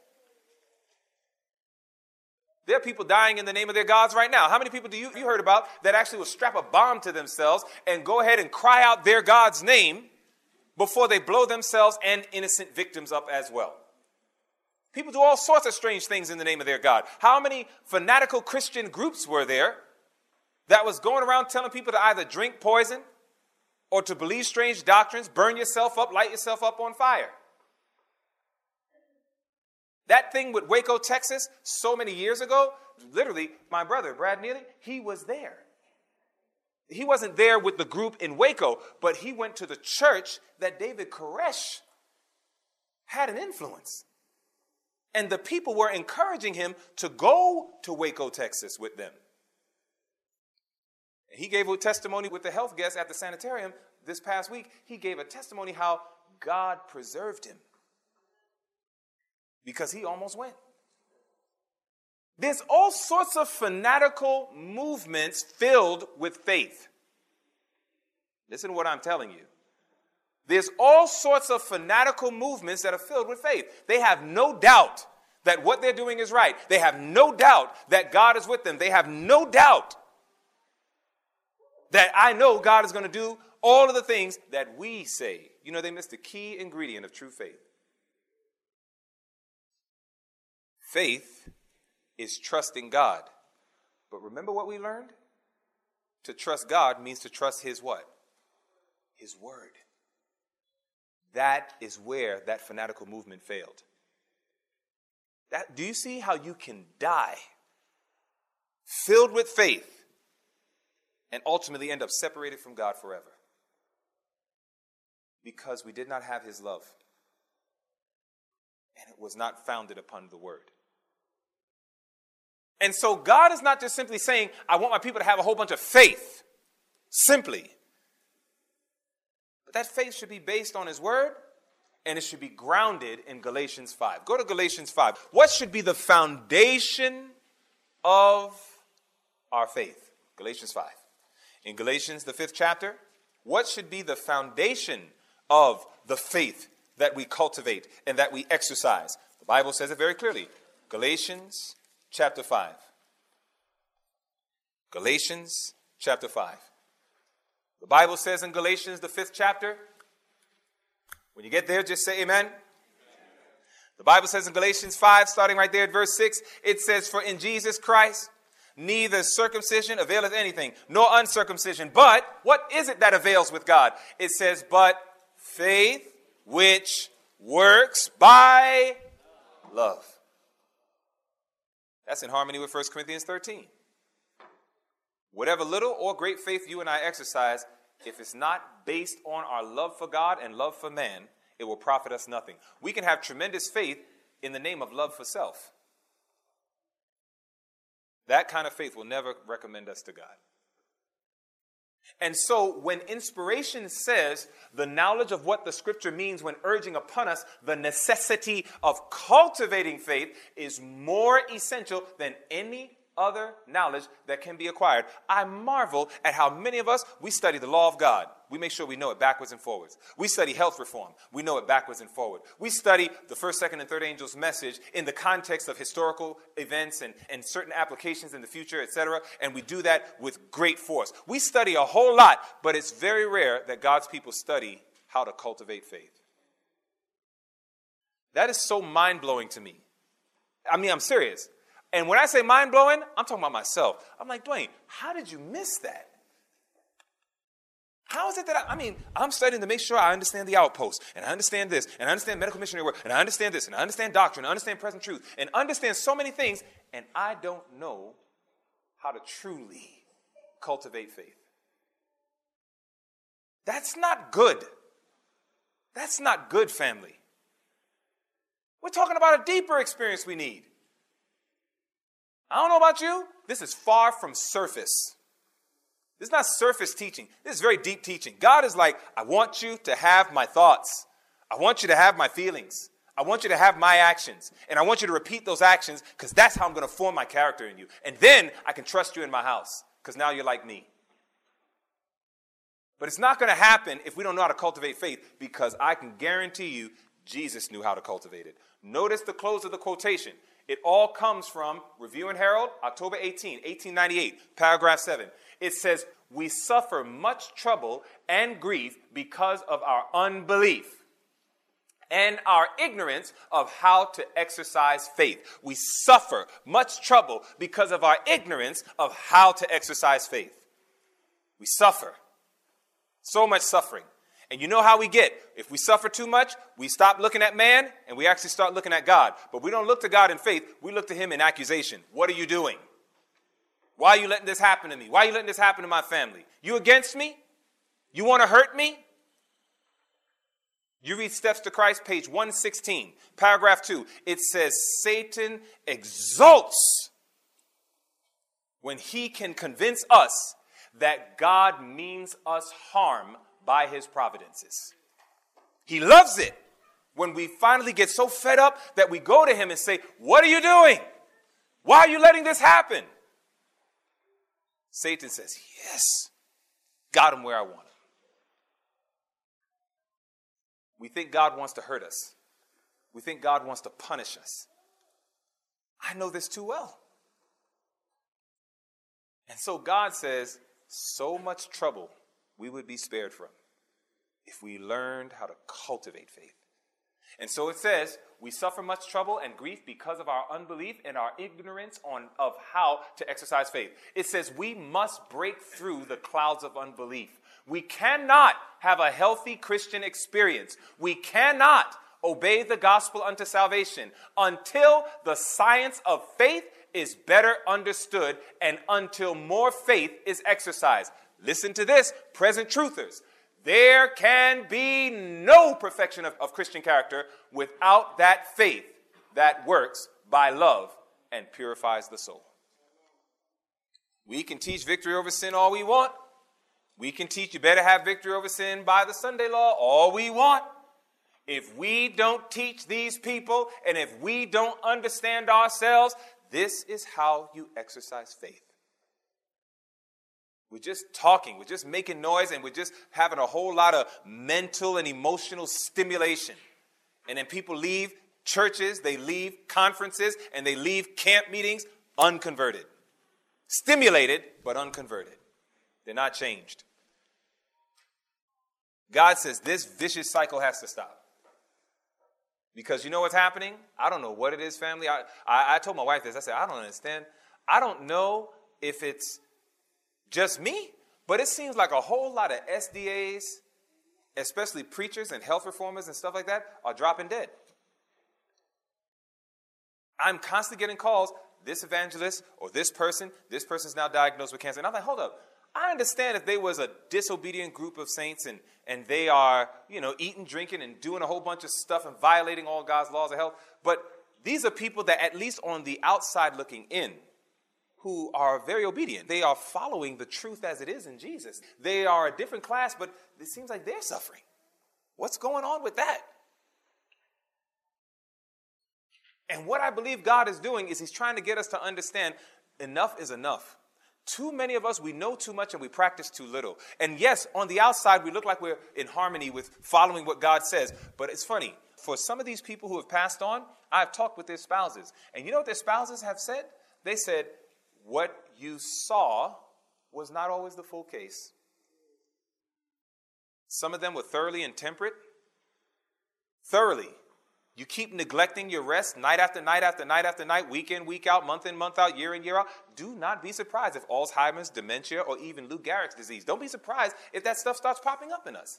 There are people dying in the name of their gods right now. How many people do you, you heard about that actually will strap a bomb to themselves and go ahead and cry out their God's name before they blow themselves and innocent victims up as well? People do all sorts of strange things in the name of their God. How many fanatical Christian groups were there that was going around telling people to either drink poison or to believe strange doctrines, burn yourself up, light yourself up on fire? That thing with Waco, Texas, so many years ago, literally, my brother, Brad Neely, he was there. He wasn't there with the group in Waco, but he went to the church that David Koresh had an influence. And the people were encouraging him to go to Waco, Texas with them. He gave a testimony with the health guest at the sanitarium this past week. He gave a testimony how God preserved him because he almost went. There's all sorts of fanatical movements filled with faith. Listen to what I'm telling you. There's all sorts of fanatical movements that are filled with faith. They have no doubt that what they're doing is right. They have no doubt that God is with them. They have no doubt that I know God is going to do all of the things that we say. You know, they missed the key ingredient of true faith. Faith is trusting God. But remember what we learned? To trust God means to trust His what? His Word. That is where that fanatical movement failed. That, do you see how you can die filled with faith and ultimately end up separated from God forever? Because we did not have His love and it was not founded upon the Word. And so God is not just simply saying, I want my people to have a whole bunch of faith, simply. But that faith should be based on His Word and it should be grounded in Galatians 5. Go to Galatians 5. What should be the foundation of our faith? Galatians 5. In Galatians, the fifth chapter, what should be the foundation of the faith that we cultivate and that we exercise? The Bible says it very clearly. Galatians chapter 5. Galatians chapter 5. The Bible says in Galatians, the fifth chapter, when you get there, just say amen. The Bible says in Galatians 5, starting right there at verse 6, it says, For in Jesus Christ, neither circumcision availeth anything, nor uncircumcision. But what is it that avails with God? It says, But faith which works by love. That's in harmony with 1 Corinthians 13. Whatever little or great faith you and I exercise, if it's not based on our love for God and love for man, it will profit us nothing. We can have tremendous faith in the name of love for self. That kind of faith will never recommend us to God. And so, when inspiration says the knowledge of what the scripture means when urging upon us the necessity of cultivating faith is more essential than any other knowledge that can be acquired. I marvel at how many of us we study the law of God. We make sure we know it backwards and forwards. We study health reform. We know it backwards and forward. We study the first, second, and third angels' message in the context of historical events and, and certain applications in the future, etc. And we do that with great force. We study a whole lot, but it's very rare that God's people study how to cultivate faith. That is so mind blowing to me. I mean, I'm serious. And when I say mind blowing, I'm talking about myself. I'm like, Dwayne, how did you miss that? How is it that I, I, mean, I'm studying to make sure I understand the outpost, and I understand this, and I understand medical missionary work, and I understand this, and I understand doctrine, and I understand present truth, and understand so many things, and I don't know how to truly cultivate faith. That's not good. That's not good, family. We're talking about a deeper experience we need. I don't know about you. This is far from surface. This is not surface teaching. This is very deep teaching. God is like, I want you to have my thoughts. I want you to have my feelings. I want you to have my actions. And I want you to repeat those actions because that's how I'm going to form my character in you. And then I can trust you in my house because now you're like me. But it's not going to happen if we don't know how to cultivate faith because I can guarantee you Jesus knew how to cultivate it. Notice the close of the quotation. It all comes from Review and Herald, October 18, 1898, paragraph 7. It says, We suffer much trouble and grief because of our unbelief. and our ignorance of how to exercise faith. We suffer much trouble because of our ignorance of how to exercise faith. We suffer. So much suffering. And you know how we get. If we suffer too much, we stop looking at man and we actually start looking at God. But we don't look to God in faith, we look to Him in accusation. What are you doing? Why are you letting this happen to me? Why are you letting this happen to my family? You against me? You want to hurt me? You read Steps to Christ, page 116, paragraph 2. It says, Satan exults when he can convince us that God means us harm by his providences. He loves it when we finally get so fed up that we go to him and say, What are you doing? Why are you letting this happen? Satan says, Yes, got him where I want him. We think God wants to hurt us. We think God wants to punish us. I know this too well. And so God says, so much trouble we would be spared from if we learned how to cultivate faith. And so it says, we suffer much trouble and grief because of our unbelief and our ignorance on, of how to exercise faith. It says we must break through the clouds of unbelief. We cannot have a healthy Christian experience. We cannot obey the gospel unto salvation until the science of faith is better understood and until more faith is exercised. Listen to this, present truthers. There can be no perfection of, of Christian character without that faith that works by love and purifies the soul. We can teach victory over sin all we want. We can teach you better have victory over sin by the Sunday law all we want. If we don't teach these people and if we don't understand ourselves, this is how you exercise faith. We're just talking, we're just making noise, and we're just having a whole lot of mental and emotional stimulation. And then people leave churches, they leave conferences, and they leave camp meetings unconverted. Stimulated, but unconverted. They're not changed. God says this vicious cycle has to stop. Because you know what's happening? I don't know what it is, family. I, I, I, told my wife this. I said, I don't understand. I don't know if it's just me, but it seems like a whole lot of SDAs, especially preachers and health reformers and stuff like that, are dropping dead. I'm constantly getting calls, this evangelist or this person, this person's now diagnosed with cancer. And I'm like, hold up. I understand if they was a disobedient group of saints and, and they are, you know, eating, drinking, and doing a whole bunch of stuff and violating all God's laws of health. But these are people that, at least on the outside looking in, who are very obedient. They are following the truth as it is in Jesus. They are a different class, but it seems like they're suffering. What's going on with that? And what I believe God is doing is He's trying to get us to understand enough is enough. Too many of us, we know too much and we practice too little. And yes, on the outside, we look like we're in harmony with following what God says. But it's funny, for some of these people who have passed on, I've talked with their spouses. And you know what their spouses have said? They said, What you saw was not always the full case. Some of them were thoroughly intemperate, thoroughly you keep neglecting your rest night after night after night after night, week in, week out, month in, month out, year in, year out. Do not be surprised if Alzheimer's, dementia, or even Lou Gehrig's disease. Don't be surprised if that stuff starts popping up in us.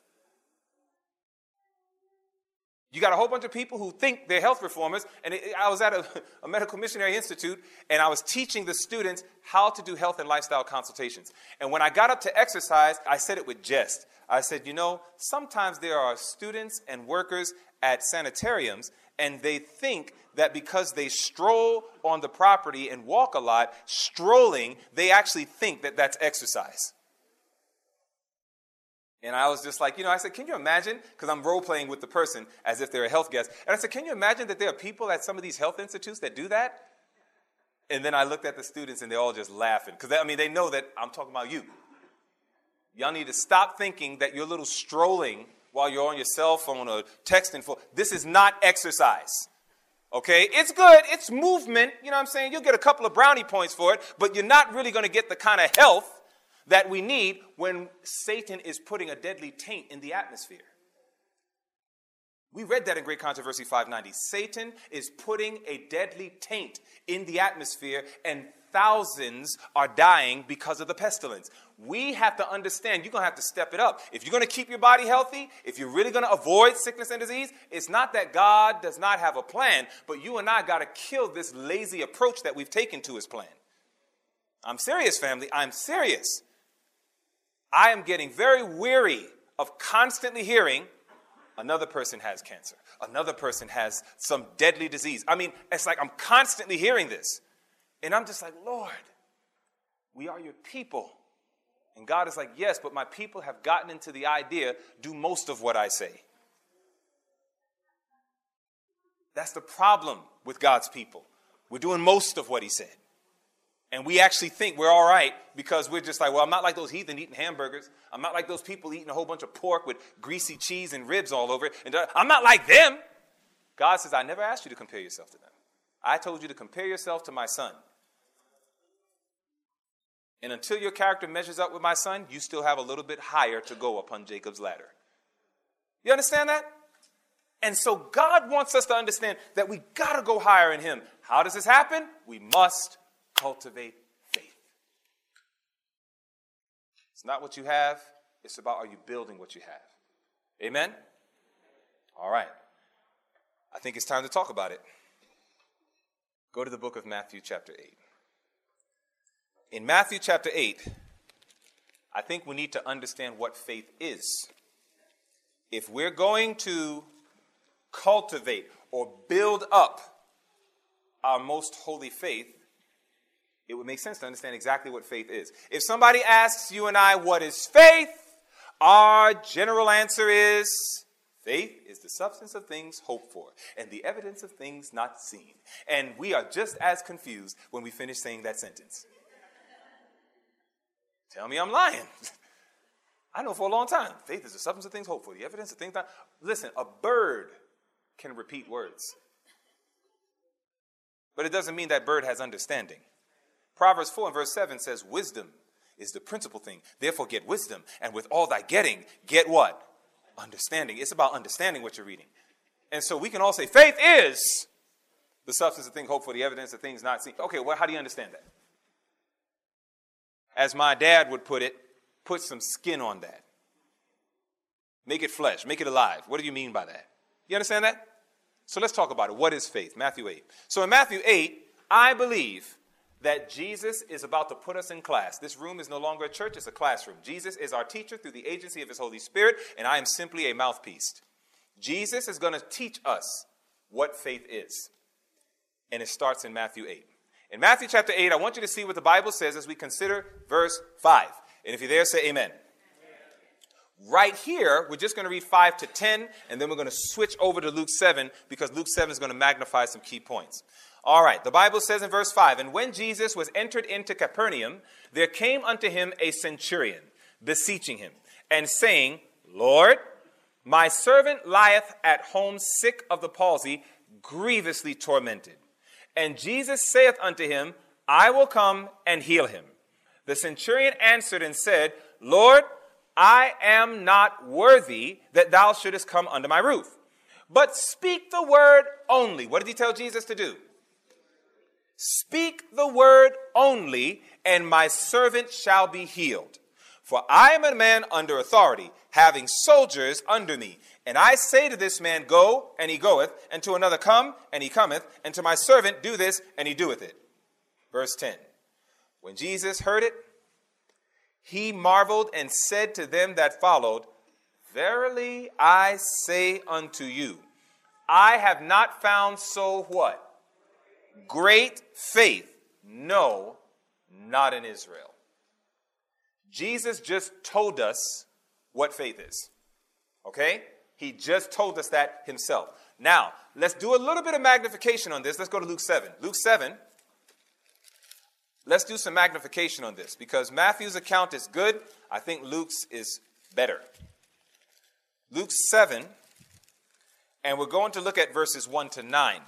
You got a whole bunch of people who think they're health reformers. And it, I was at a, <laughs> a, medical missionary institute and I was teaching the students how to do health and lifestyle consultations. And when I got up to exercise, I said it with jest. I said, you know, sometimes there are students and workers at sanitariums and they think that because they stroll on the property and walk a lot, strolling, they actually think that that's exercise. And I was just like, you know, I said, can you imagine? Because I'm role playing with the person as if they're a health guest. And I said, can you imagine that there are people at some of these health institutes that do that? And then I looked at the students and they're all just laughing. Because, I mean, they know that I'm talking about you. Y'all need to stop thinking that you're little strolling while you're on your cell phone or texting for. This is not exercise. Okay? It's good. It's movement. You know what I'm saying? You'll get a couple of brownie points for it, but you're not really going to get the kind of health that we need when Satan is putting a deadly taint in the atmosphere. We read that in Great Controversy 590. Satan is putting a deadly taint in the atmosphere, and thousands are dying because of the pestilence. We have to understand you're going to have to step it up. If you're going to keep your body healthy, if you're really going to avoid sickness and disease, it's not that God does not have a plan, but you and I got to kill this lazy approach that we've taken to his plan. I'm serious, family. I'm serious. I am getting very weary of constantly hearing Another person has cancer. Another person has some deadly disease. I mean, it's like I'm constantly hearing this. And I'm just like, Lord, we are your people. And God is like, yes, but my people have gotten into the idea do most of what I say. That's the problem with God's people. We're doing most of what He said. And we actually think we're all right because we're just like, well, I'm not like those heathen eating hamburgers. I'm not like those people eating a whole bunch of pork with greasy cheese and ribs all over it. And uh, I'm not like them. God says, I never asked you to compare yourself to them. I told you to compare yourself to my son. And until your character measures up with my son, you still have a little bit higher to go upon Jacob's ladder. You understand that? And so God wants us to understand that we got to go higher in Him. How does this happen? We must cultivate faith. It's not what you have, it's about are you building what you have. Amen? All right. I think it's time to talk about it. Go to the book of Matthew, chapter 8. In Matthew, chapter 8, I think we need to understand what faith is. If we're going to cultivate or build up our most holy faith, it would make sense to understand exactly what faith is. If somebody asks you and I, what is faith? Our general answer is faith is the substance of things hoped for and the evidence of things not seen. And we are just as confused when we finish saying that sentence. Tell me I'm lying. <laughs> I know for a long time, faith is the substance of things hoped for, the evidence of things not. Listen, a bird can repeat words, but it doesn't mean that bird has understanding. Proverbs 4 and verse 7 says, Wisdom is the principal thing. Therefore, get wisdom. And with all thy getting, get what? Understanding. It's about understanding what you're reading. And so we can all say, faith is the substance of things hoped for, the evidence of things not seen. Okay, well, how do you understand that? As my dad would put it, put some skin on that. Make it flesh, make it alive. What do you mean by that? You understand that? So let's talk about it. What is faith? Matthew 8. So in Matthew 8, I believe that Jesus is about to put us in class. This room is no longer a church, it's a classroom. Jesus is our teacher through the agency of his Holy Spirit, and I am simply a mouthpiece. Jesus is going to teach us what faith is. And it starts in Matthew 8. In Matthew chapter 8, I want you to see what the Bible says as we consider verse 5. And if you're there, say amen. amen. Right here, we're just going to read 5 to 10, and then we're going to switch over to Luke 7 because Luke 7 is going to magnify some key points. All right, the Bible says in verse 5 And when Jesus was entered into Capernaum, there came unto him a centurion, beseeching him, and saying, Lord, my servant lieth at home sick of the palsy, grievously tormented. And Jesus saith unto him, I will come and heal him. The centurion answered and said, Lord, I am not worthy that thou shouldest come under my roof. But speak the word only. What did he tell Jesus to do? Speak the word only, and my servant shall be healed. For I am a man under authority, having soldiers under me. And I say to this man, Go, and he goeth, and to another, Come, and he cometh, and to my servant, Do this, and he doeth it. Verse 10 When Jesus heard it, he marveled and said to them that followed, Verily I say unto you, I have not found so what? Great faith. No, not in Israel. Jesus just told us what faith is. Okay? He just told us that himself. Now, let's do a little bit of magnification on this. Let's go to Luke 7. Luke 7. Let's do some magnification on this because Matthew's account is good. I think Luke's is better. Luke 7, and we're going to look at verses 1 to 9.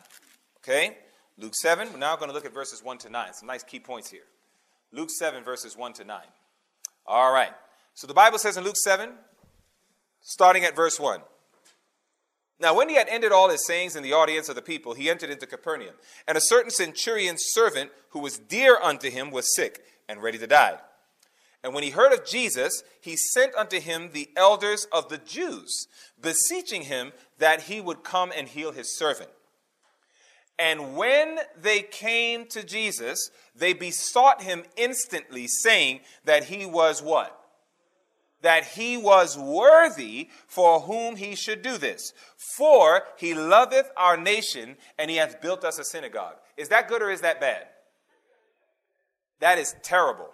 Okay? Luke 7, we're now going to look at verses 1 to 9. Some nice key points here. Luke 7, verses 1 to 9. All right. So the Bible says in Luke 7, starting at verse 1 Now, when he had ended all his sayings in the audience of the people, he entered into Capernaum. And a certain centurion's servant, who was dear unto him, was sick and ready to die. And when he heard of Jesus, he sent unto him the elders of the Jews, beseeching him that he would come and heal his servant. And when they came to Jesus, they besought him instantly, saying that he was what? that he was worthy for whom he should do this. For he loveth our nation, and he hath built us a synagogue. Is that good or is that bad? That is terrible.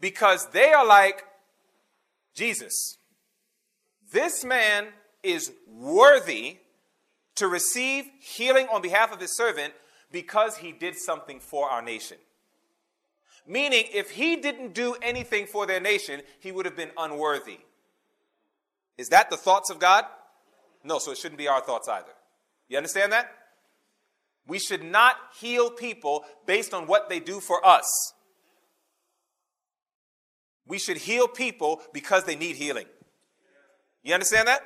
Because they are like Jesus. This man is worthy to receive healing on behalf of his servant because he did something for our nation. Meaning, if he didn't do anything for their nation, he would have been unworthy. Is that the thoughts of God? No, so it shouldn't be our thoughts either. You understand that? We should not heal people based on what they do for us. We should heal people because they need healing. You understand that?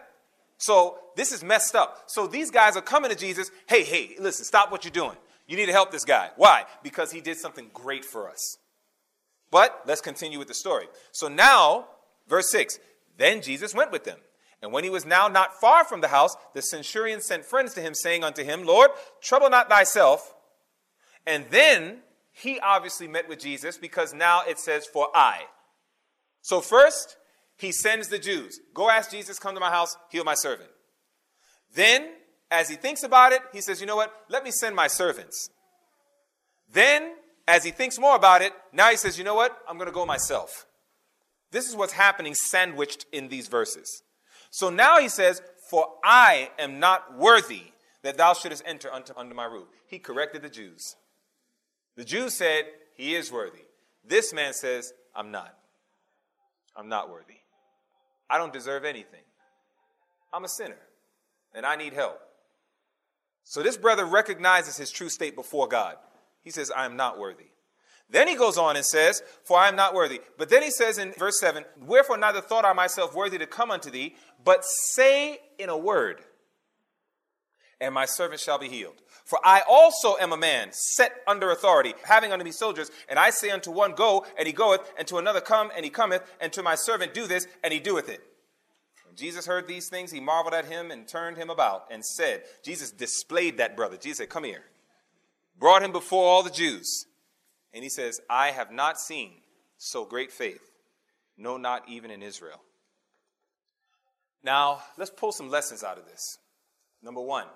So this is messed up. So these guys are coming to Jesus. Hey, hey, listen, stop what you're doing. You need to help this guy. Why? Because he did something great for us. But let's continue with the story. So now, verse 6 Then Jesus went with them. And when he was now not far from the house, the centurion sent friends to him, saying unto him, Lord, trouble not thyself. And then he obviously met with Jesus because now it says, For I. So first, he sends the Jews, Go ask Jesus, come to my house, heal my servant. Then, as he thinks about it, he says, You know what? Let me send my servants. Then as he thinks more about it, now he says, you know what? I'm going to go myself. This is what's happening sandwiched in these verses. So now he says, For I am not worthy that thou shouldest enter unto, under my roof. He corrected the Jews. The Jews said, He is worthy. This man says, I'm not. I'm not worthy. I don't deserve anything. I'm a sinner and I need help. So this brother recognizes his true state before God. He says, I am not worthy. Then he goes on and says, For I am not worthy. But then he says in verse 7, Wherefore neither thought I myself worthy to come unto thee, but say in a word, and my servant shall be healed. For I also am a man set under authority, having unto me soldiers, and I say unto one, Go, and he goeth, and to another, Come, and he cometh, and to my servant, Do this, and he doeth it. When Jesus heard these things, he marveled at him and turned him about and said, Jesus displayed that brother. Jesus said, Come here brought him before all the Jews. And he says, I have not seen so great faith, no, not even in Israel. Now, let's pull some lessons out of this. Number one,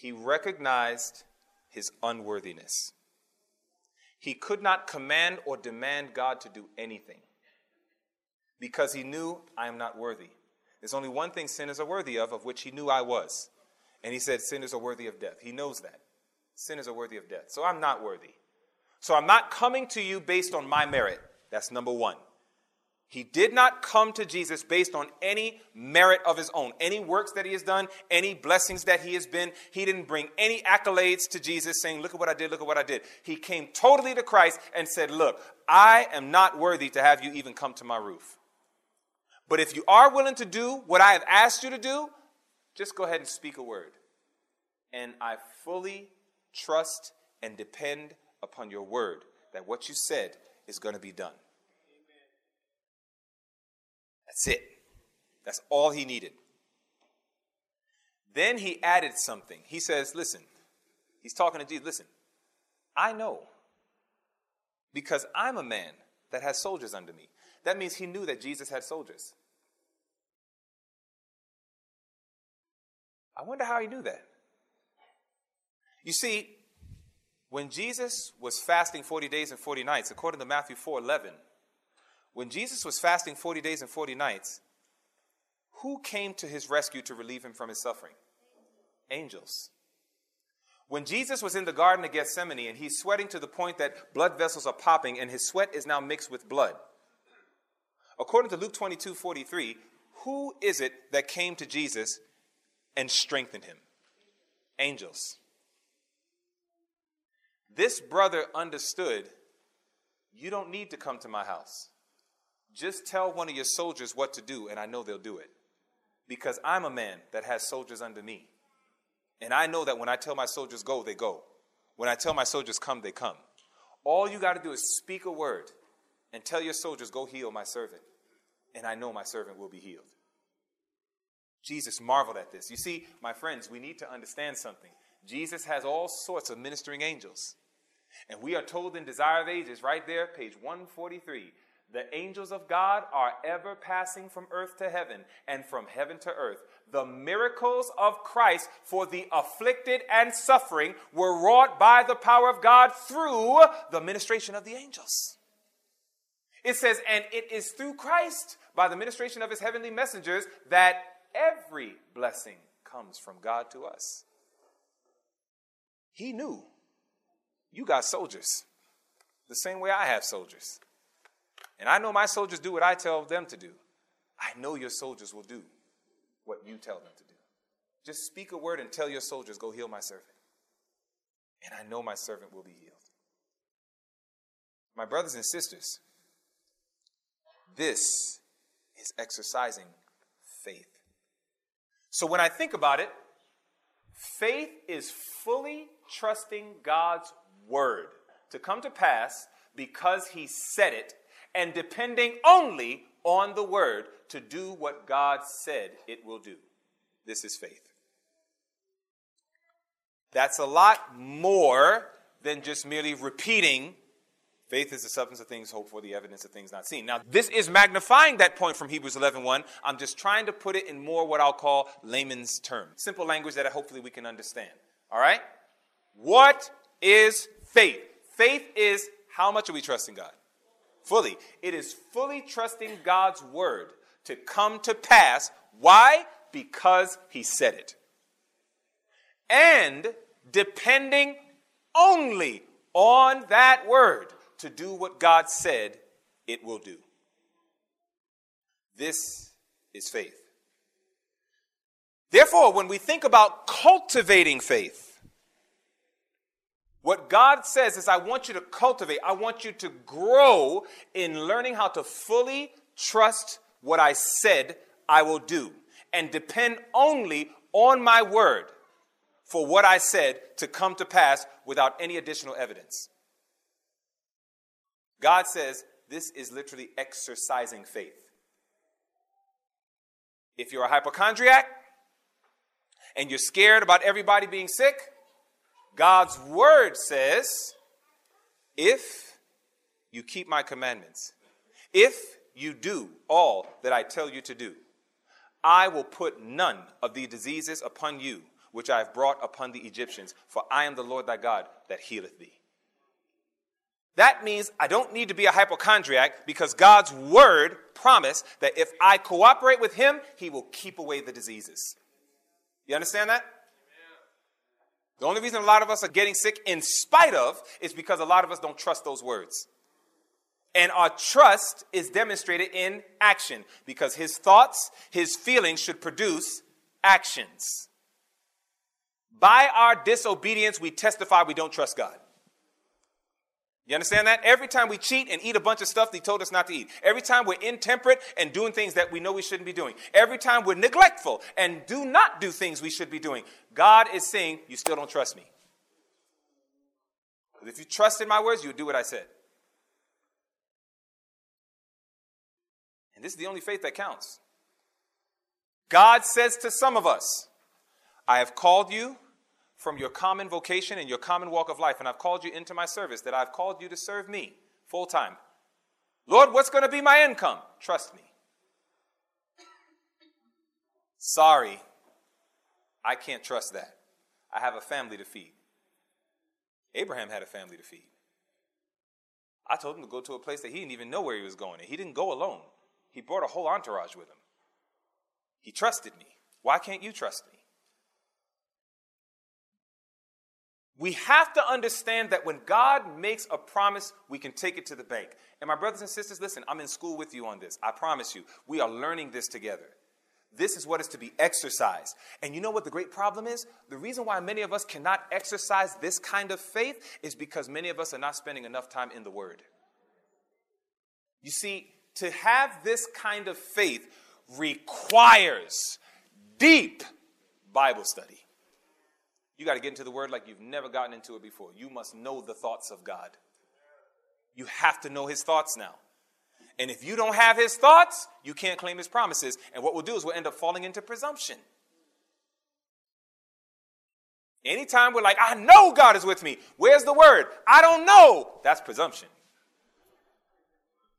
he recognized his unworthiness. He could not command or demand God to do anything because he knew, I am not worthy. There's only one thing sinners are worthy of, of which he knew I was. And he said, Sinners are worthy of death. He knows that. Sinners are worthy of death. So I'm not worthy. So I'm not coming to you based on my merit. That's number one. He did not come to Jesus based on any merit of his own, any works that he has done, any blessings that he has been. He didn't bring any accolades to Jesus saying, Look at what I did, look at what I did. He came totally to Christ and said, Look, I am not worthy to have you even come to my roof. But if you are willing to do what I have asked you to do, just go ahead and speak a word. And I fully trust and depend upon your word that what you said is going to be done. That's it. That's all he needed. Then he added something. He says, Listen, he's talking to Jesus. Listen, I know because I'm a man that has soldiers under me. That means he knew that Jesus had soldiers. I wonder how he knew that. You see, when Jesus was fasting 40 days and 40 nights, according to Matthew 4 11, when Jesus was fasting 40 days and 40 nights, who came to his rescue to relieve him from his suffering? Angels. When Jesus was in the Garden of Gethsemane and he's sweating to the point that blood vessels are popping and his sweat is now mixed with blood, according to Luke 22 43, who is it that came to Jesus and strengthened him. Angels. This brother understood you don't need to come to my house. Just tell one of your soldiers what to do, and I know they'll do it. Because I'm a man that has soldiers under me. And I know that when I tell my soldiers go, they go. When I tell my soldiers come, they come. All you got to do is speak a word and tell your soldiers, go heal my servant. And I know my servant will be healed. Jesus marveled at this. You see, my friends, we need to understand something. Jesus has all sorts of ministering angels. And we are told in Desire of Ages, right there, page 143, the angels of God are ever passing from earth to heaven and from heaven to earth. The miracles of Christ for the afflicted and suffering were wrought by the power of God through the ministration of the angels. It says, and it is through Christ, by the ministration of his heavenly messengers, that every blessing comes from God to us. He knew you got soldiers the same way I have soldiers. And I know my soldiers do what I tell them to do. I know your soldiers will do what you tell them to do. Just speak a word and tell your soldiers, go heal my servant. And I know my servant will be healed. My brothers and sisters, this is exercising faith. So when I think about it, faith is fully trusting God's word to come to pass because he said it and depending only on the word to do what God said it will do. This is faith. That's a lot more than just merely repeating Faith is the substance of things hoped for, the evidence of things not seen. Now, this is magnifying that point from Hebrews 11.1. I'm just trying to put it in more what I'll call layman's terms. Simple language that hopefully we can understand. All right? What is faith? Faith is how much are we trusting God? Fully. It is fully trusting God's word to come to pass. Why? Because he said it. And depending only on that word to do what God said it will do. This is faith. Therefore, when we think about cultivating faith, what God says is, I want you to cultivate, I want you to grow in learning how to fully trust what I said I will do and depend only on my word for what I said to come to pass without any additional evidence. God says this is literally exercising faith. If you're a hypochondriac and you're scared about everybody being sick, God's word says, if you keep my commandments, if you do all that I tell you to do, I will put none of the diseases upon you which I have brought upon the Egyptians, for I am the Lord thy God that healeth thee. That means I don't need to be a hypochondriac because God's word promised that if I cooperate with Him, He will keep away the diseases. You understand that? The only reason a lot of us are getting sick in spite of is because a lot of us don't trust those words. And our trust is demonstrated in action because his thoughts, his feelings should produce actions. By our disobedience, we testify we don't trust God. You understand that? Every time we cheat and eat a bunch of stuff he told us not to eat. Every time we're intemperate and doing things that we know we shouldn't be doing. Every time we're neglectful and do not do things we should be doing. God is saying, You still don't trust me. If you trust in my words, you'll do what I said. And this is the only faith that counts. God says to some of us, I have called you from your common vocation and your common walk of life, and I've called you into my service, that I've called you to serve me full time. Lord, what's going to be my income? Trust me. Sorry, I can't trust that. I have a family to feed. Abraham had a family to feed. I told him to go to a place that he didn't even know where he was going. And he didn't go alone, he brought a whole entourage with him. He trusted me. Why can't you trust me? We have to understand that when God makes a promise, we can take it to the bank. And my brothers and sisters, listen, I'm in school with you on this. I promise you, we are learning this together. This is what is to be exercised. And you know what the great problem is? The reason why many of us cannot exercise this kind of faith is because many of us are not spending enough time in the Word. You see, to have this kind of faith requires deep Bible study. You got to get into the Word like you've never gotten into it before. You must know the thoughts of God. You have to know His thoughts now. And if you don't have His thoughts, you can't claim His promises. And what we'll do is we'll end up falling into presumption. Anytime we're like, I know God is with me, where's the Word? I don't know. That's presumption.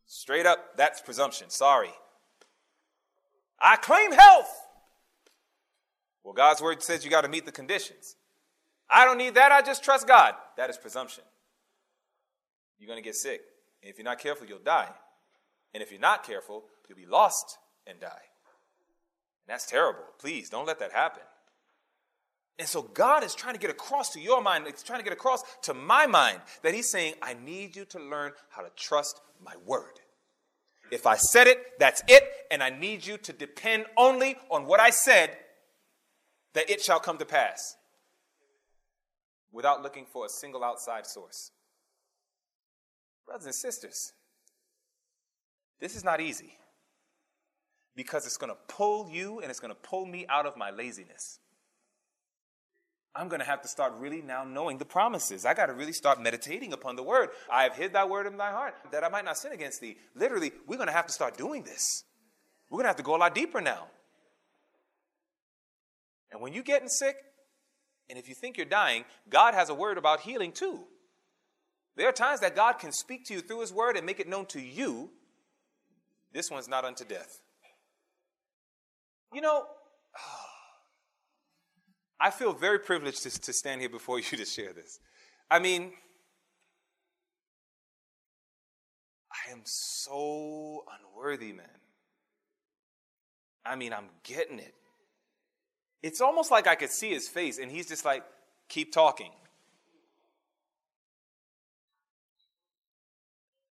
Straight up, that's presumption. Sorry. I claim health. Well, God's word says you got to meet the conditions. I don't need that. I just trust God. That is presumption. You're going to get sick. And if you're not careful, you'll die. And if you're not careful, you'll be lost and die. And that's terrible. Please don't let that happen. And so God is trying to get across to your mind, He's trying to get across to my mind that He's saying, I need you to learn how to trust my word. If I said it, that's it, and I need you to depend only on what I said, that it shall come to pass without looking for a single outside source. Brothers and sisters, this is not easy because it's going to pull you and it's going to pull me out of my laziness. I'm going to have to start really now knowing the promises. I got to really start meditating upon the word. I have hid thy word in thy heart that I might not sin against thee. Literally, we're going to have to start doing this. We're going to have to go a lot deeper now. And when you're getting sick, and if you think you're dying, God has a word about healing too. There are times that God can speak to you through His word and make it known to you. This one's not unto death. You know, <sighs> I feel very privileged to, to stand here before <laughs> you to share this. I mean, I am so unworthy, man. I mean, I'm getting it. It's almost like I could see his face, and he's just like, keep talking.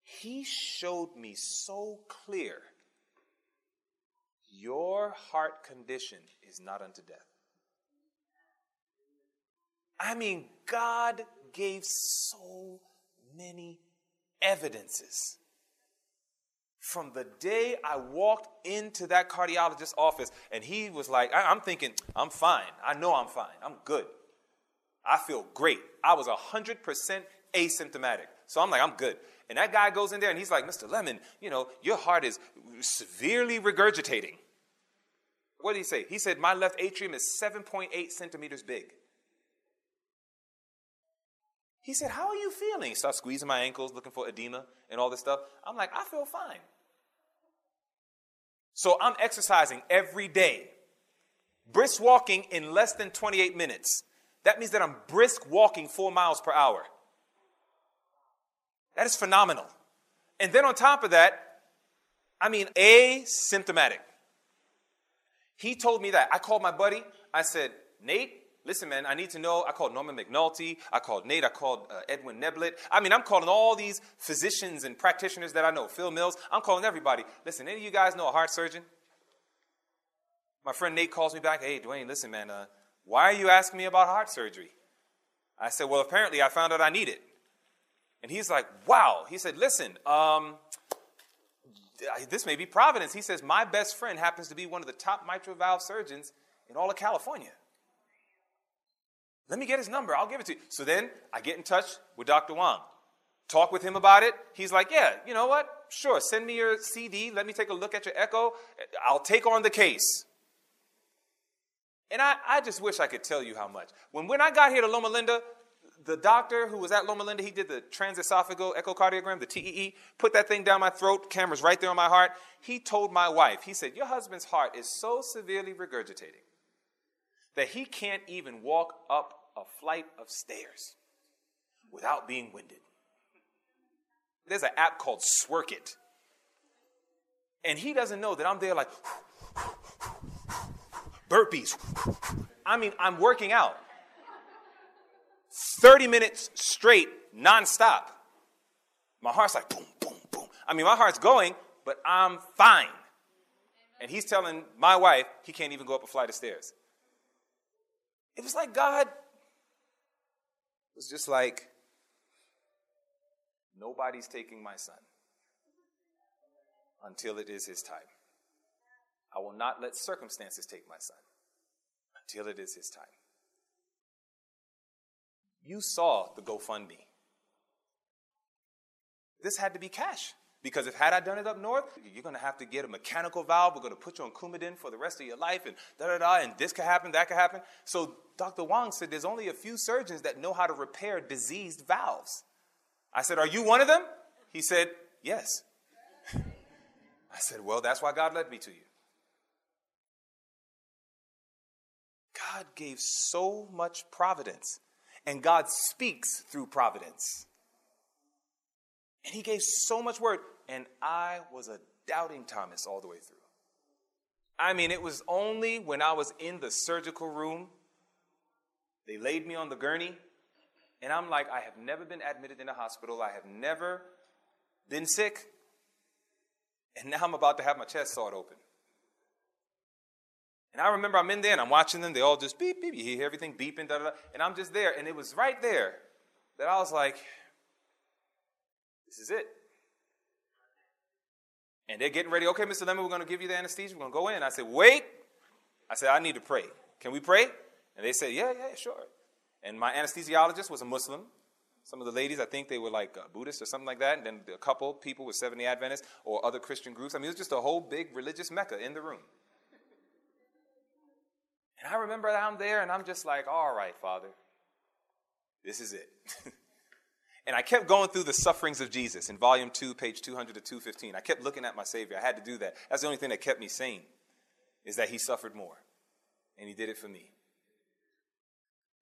He showed me so clear your heart condition is not unto death. I mean, God gave so many evidences from the day I walked into that cardiologist's office and he was like, I- am thinking, I'm fine. I know I'm fine. I'm good. I feel great. I was 100% asymptomatic. So I'm like, I'm good. And that guy goes in there and he's like, Mr. Lemon, you know, your heart is severely regurgitating. What did he say? He said, My left atrium is 7.8 centimeters big. He said, How are you feeling? Starts squeezing my ankles, looking for edema and all this stuff. I'm like, I feel fine. So I'm exercising every day, brisk walking in less than 28 minutes. That means that I'm brisk walking four miles per hour. That is phenomenal. And then on top of that, I mean, asymptomatic. He told me that. I called my buddy. I said, Nate, listen, man, I need to know. I called Norman McNulty. I called Nate. I called uh, Edwin Neblett. I mean, I'm calling all these physicians and practitioners that I know. Phil Mills. I'm calling everybody. Listen, any of you guys know a heart surgeon? My friend Nate calls me back. Hey, Dwayne, listen, man, uh, why are you asking me about heart surgery? I said, well, apparently I found out I need it. And he's like, wow. He said, listen, um, this may be Providence. He says, my best friend happens to be one of the top mitral valve surgeons in all of California. Let me get his number. I'll give it to you. So then I get in touch with Dr. Wang. Talk with him about it. He's like, yeah, you know what? Sure, send me your CD. Let me take a look at your echo. I'll take on the case. And I, I just wish I could tell you how much. When, when I got here to Loma Linda, the doctor who was at Loma Linda, he did the transesophageal echocardiogram, the TEE, put that thing down my throat, camera's right there on my heart. He told my wife, he said, Your husband's heart is so severely regurgitating that he can't even walk up a flight of stairs without being winded. There's an app called Sworkit. And he doesn't know that I'm there like burpees. I mean, I'm working out 30 minutes straight, nonstop. My heart's like boom, boom, boom. I mean, my heart's going, but I'm fine. And he's telling my wife he can't even go up a flight of stairs. It was like God was just like, nobody's taking my son. until it is his time. I will not let circumstances take my son until it is his time. You saw the GoFundMe. This had to be cash. Because if had I done it up north, you're going to have to get a mechanical valve. We're going to put you on Coumadin for the rest of your life, and da da da. And this could happen, that could happen. So Dr. Wang said there's only a few surgeons that know how to repair diseased valves. I said, Are you one of them? He said, Yes. <laughs> I said, Well, that's why God led me to you. God gave so much providence, and God speaks through providence. And he gave so much word. And I was a doubting Thomas all the way through. I mean, it was only when I was in the surgical room, they laid me on the gurney, and I'm like, I have never been admitted in a hospital. I have never been sick. And now I'm about to have my chest sawed open. And I remember I'm in there and I'm watching them. They all just beep, beep. You hear everything beeping, da, da, da. And I'm just there. And it was right there that I was like, this is it. And they're getting ready. Okay, Mr. Lemon, we're going to give you the anesthesia. We're going to go in. I said, wait. I said, I need to pray. Can we pray? And they said, yeah, yeah, sure. And my anesthesiologist was a Muslim. Some of the ladies, I think they were like uh, Buddhists or something like that. And then a couple people were Seventh-day Adventists or other Christian groups. I mean, it was just a whole big religious mecca in the room. And I remember I'm there and I'm just like, all right, Father, this is it. <laughs> And I kept going through the sufferings of Jesus in volume 2, page 200 to 215. I kept looking at my Savior. I had to do that. That's the only thing that kept me sane, is that he suffered more. And he did it for me.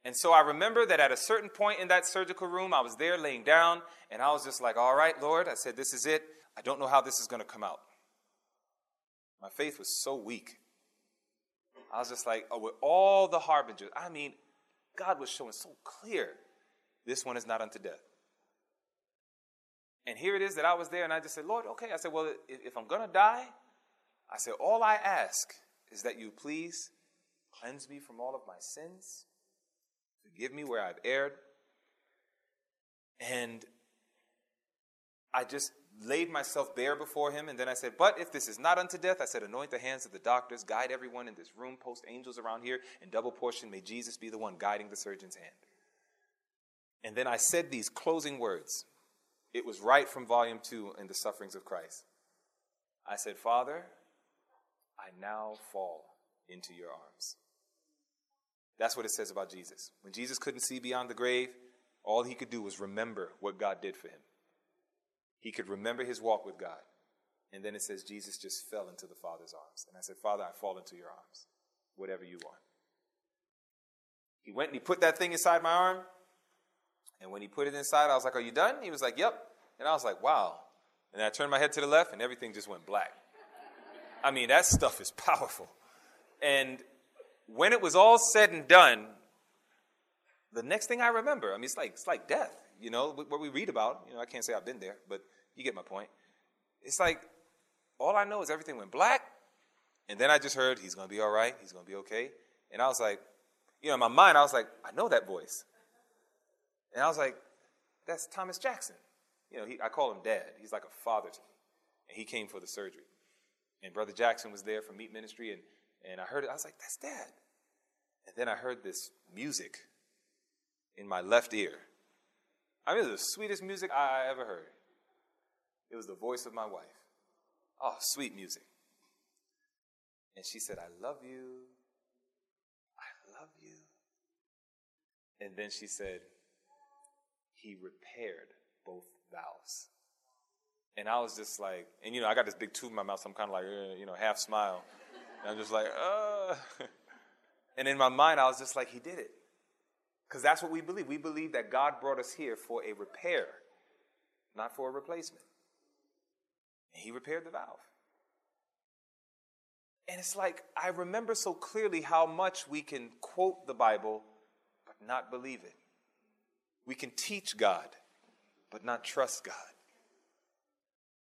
And so I remember that at a certain point in that surgical room, I was there laying down, and I was just like, all right, Lord. I said, this is it. I don't know how this is going to come out. My faith was so weak. I was just like, oh, with all the harbingers, I mean, God was showing so clear this one is not unto death. And here it is that I was there and I just said, Lord, okay. I said, well, if, if I'm going to die, I said, all I ask is that you please cleanse me from all of my sins, forgive me where I've erred. And I just laid myself bare before him. And then I said, But if this is not unto death, I said, Anoint the hands of the doctors, guide everyone in this room, post angels around here, and double portion, may Jesus be the one guiding the surgeon's hand. And then I said these closing words it was right from volume two in the sufferings of Christ. I said, Father, I now fall into your arms. That's what it says about Jesus. When Jesus couldn't see beyond the grave, all he could do was remember what God did for him. He could remember his walk with God. And then it says Jesus just fell into the Father's arms. And I said, Father, I fall into your arms, whatever you want. He went and he put that thing inside my arm. And when he put it inside, I was like, Are you done? He was like, Yep. And I was like, Wow. And I turned my head to the left, and everything just went black. I mean, that stuff is powerful. And when it was all said and done, the next thing I remember, I mean, it's like, it's like death, you know, what we read about. You know, I can't say I've been there, but you get my point. It's like, all I know is everything went black, and then I just heard, he's going to be all right, he's going to be okay. And I was like, you know, in my mind, I was like, I know that voice. And I was like, that's Thomas Jackson. You know, he, I call him dad. He's like a father to me. And he came for the surgery. And Brother Jackson was there for Meat Ministry, and, and I heard it. I was like, that's dad. And then I heard this music in my left ear. I mean, it was the sweetest music I ever heard. It was the voice of my wife. Oh, sweet music. And she said, I love you. I love you. And then she said, he repaired both valves. And I was just like, and you know, I got this big tube in my mouth, so I'm kind of like, uh, you know, half smile. And I'm just like, uh. <laughs> And in my mind, I was just like, he did it. Because that's what we believe. We believe that God brought us here for a repair, not for a replacement. And he repaired the valve. And it's like, I remember so clearly how much we can quote the Bible, but not believe it. We can teach God, but not trust God.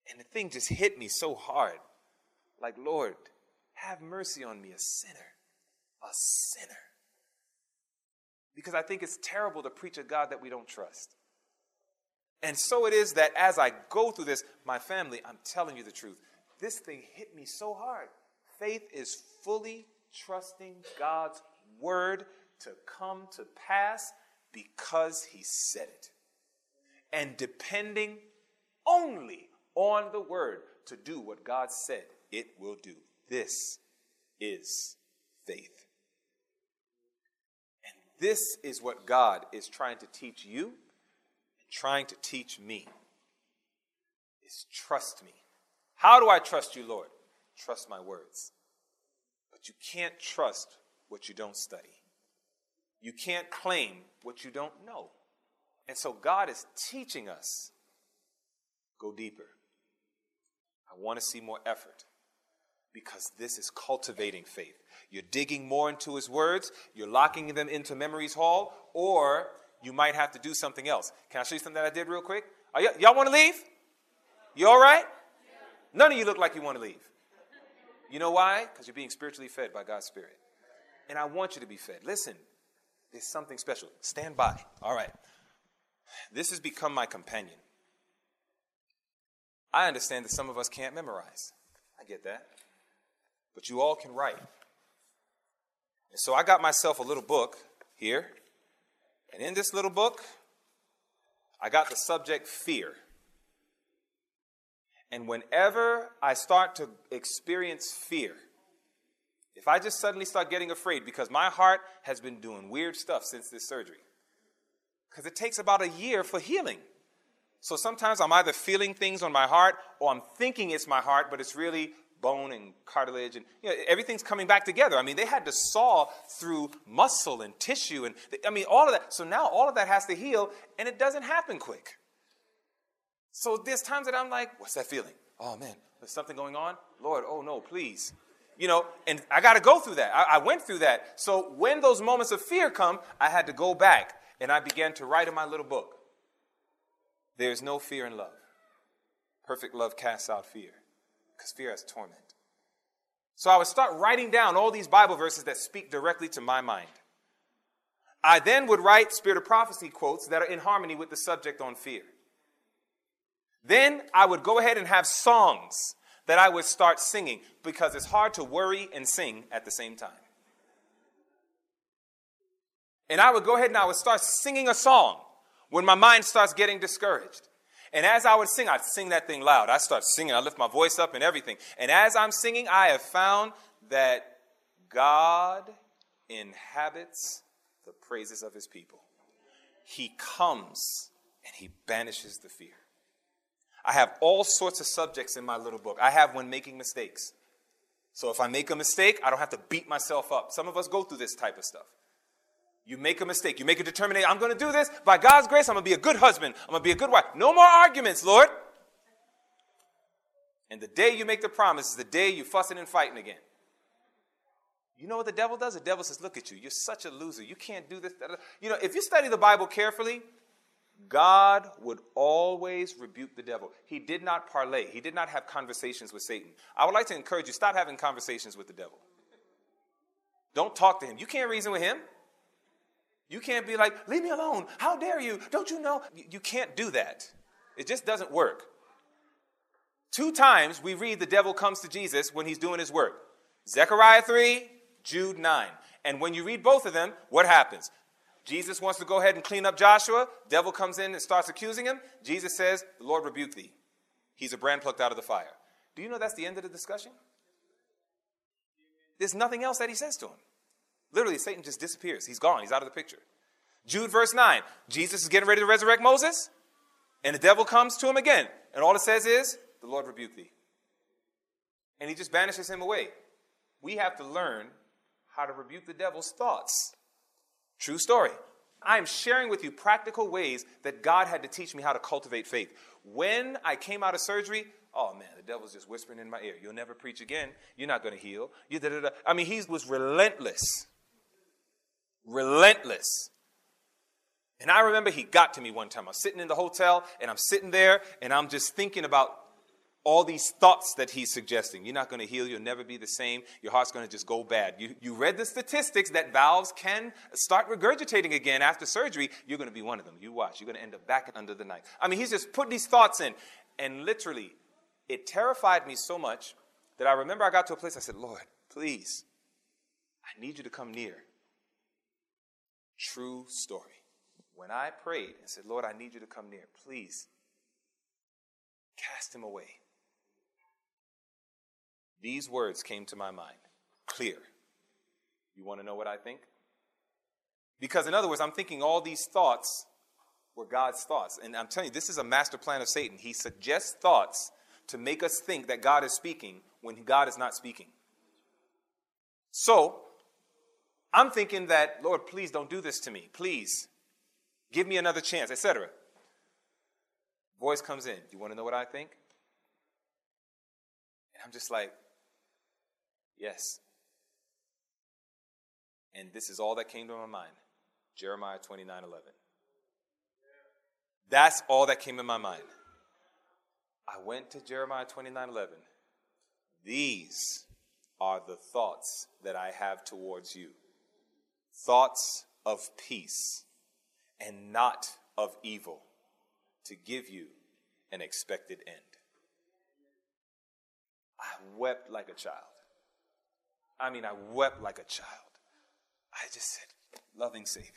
And the thing just hit me so hard. Like, Lord, have mercy on me, a sinner. A sinner. Because I think it's terrible to preach a God that we don't trust. And so it is that as I go through this, my family, I'm telling you the truth, this thing hit me so hard. Faith is fully trusting God's word to come to pass because he said it. And depending only on the word to do what God said it will do. This is faith. And this is what God is trying to teach you and trying to teach me. Is trust me. How do I trust you, Lord? Trust my words. But you can't trust what you don't study. You can't claim what you don't know. And so God is teaching us go deeper. I want to see more effort because this is cultivating faith. You're digging more into his words, you're locking them into memory's hall, or you might have to do something else. Can I show you something that I did real quick? Y- y'all want to leave? You all right? None of you look like you want to leave. You know why? Because you're being spiritually fed by God's Spirit. And I want you to be fed. Listen, there's something special. Stand by. All right. This has become my companion. I understand that some of us can't memorize. I get that. But you all can write. And so I got myself a little book here. And in this little book, I got the subject fear. And whenever I start to experience fear, if I just suddenly start getting afraid because my heart has been doing weird stuff since this surgery, because it takes about a year for healing. So sometimes I'm either feeling things on my heart or I'm thinking it's my heart, but it's really bone and cartilage and you know, everything's coming back together. I mean, they had to saw through muscle and tissue and I mean all of that. So now all of that has to heal and it doesn't happen quick. So there's times that I'm like, what's that feeling? Oh man, there's something going on? Lord, oh no, please. You know, and I got to go through that. I, I went through that. So when those moments of fear come, I had to go back and I began to write in my little book. There's no fear in love. Perfect love casts out fear because fear has torment. So I would start writing down all these Bible verses that speak directly to my mind. I then would write spirit of prophecy quotes that are in harmony with the subject on fear. Then I would go ahead and have songs that I would start singing because it's hard to worry and sing at the same time. And I would go ahead and I would start singing a song when my mind starts getting discouraged. And as I would sing, I'd sing that thing loud. I start singing, I lift my voice up and everything. And as I'm singing, I have found that God inhabits the praises of his people. He comes and he banishes the fear. I have all sorts of subjects in my little book. I have when making mistakes. So if I make a mistake, I don't have to beat myself up. Some of us go through this type of stuff. You make a mistake. You make a determination. I'm going to do this. By God's grace, I'm going to be a good husband. I'm going to be a good wife. No more arguments, Lord. And the day you make the promise is the day you fussing and fighting again. You know what the devil does? The devil says, Look at you. You're such a loser. You can't do this. You know, if you study the Bible carefully, God would always rebuke the devil. He did not parlay, he did not have conversations with Satan. I would like to encourage you stop having conversations with the devil. Don't talk to him. You can't reason with him. You can't be like, leave me alone. How dare you? Don't you know? You can't do that. It just doesn't work. Two times we read the devil comes to Jesus when he's doing his work Zechariah 3, Jude 9. And when you read both of them, what happens? Jesus wants to go ahead and clean up Joshua. Devil comes in and starts accusing him. Jesus says, The Lord rebuke thee. He's a brand plucked out of the fire. Do you know that's the end of the discussion? There's nothing else that he says to him. Literally, Satan just disappears. He's gone. He's out of the picture. Jude, verse 9. Jesus is getting ready to resurrect Moses, and the devil comes to him again. And all it says is, The Lord rebuke thee. And he just banishes him away. We have to learn how to rebuke the devil's thoughts. True story. I am sharing with you practical ways that God had to teach me how to cultivate faith. When I came out of surgery, oh man, the devil's just whispering in my ear, You'll never preach again. You're not going to heal. You. I mean, he was relentless relentless. And I remember he got to me one time. I'm sitting in the hotel and I'm sitting there and I'm just thinking about all these thoughts that he's suggesting. You're not going to heal. You'll never be the same. Your heart's going to just go bad. You, you read the statistics that valves can start regurgitating again after surgery. You're going to be one of them. You watch. You're going to end up back under the knife. I mean, he's just putting these thoughts in. And literally, It terrified me so much that I remember I got to a place I said, Lord, please, I need you to come near. True story. When I prayed and said, Lord, I need you to come near, please cast him away. These words came to my mind clear. You want to know what I think? Because, in other words, I'm thinking all these thoughts were God's thoughts. And I'm telling you, this is a master plan of Satan. He suggests thoughts to make us think that God is speaking when God is not speaking. So, I'm thinking that, Lord, please don't do this to me. Please give me another chance, etc. Voice comes in. Do you want to know what I think? And I'm just like, yes. And this is all that came to my mind Jeremiah 29 11. That's all that came in my mind. I went to Jeremiah 29 11. These are the thoughts that I have towards you thoughts of peace and not of evil, to give you an expected end. I wept like a child. I mean, I wept like a child. I just said, loving Savior.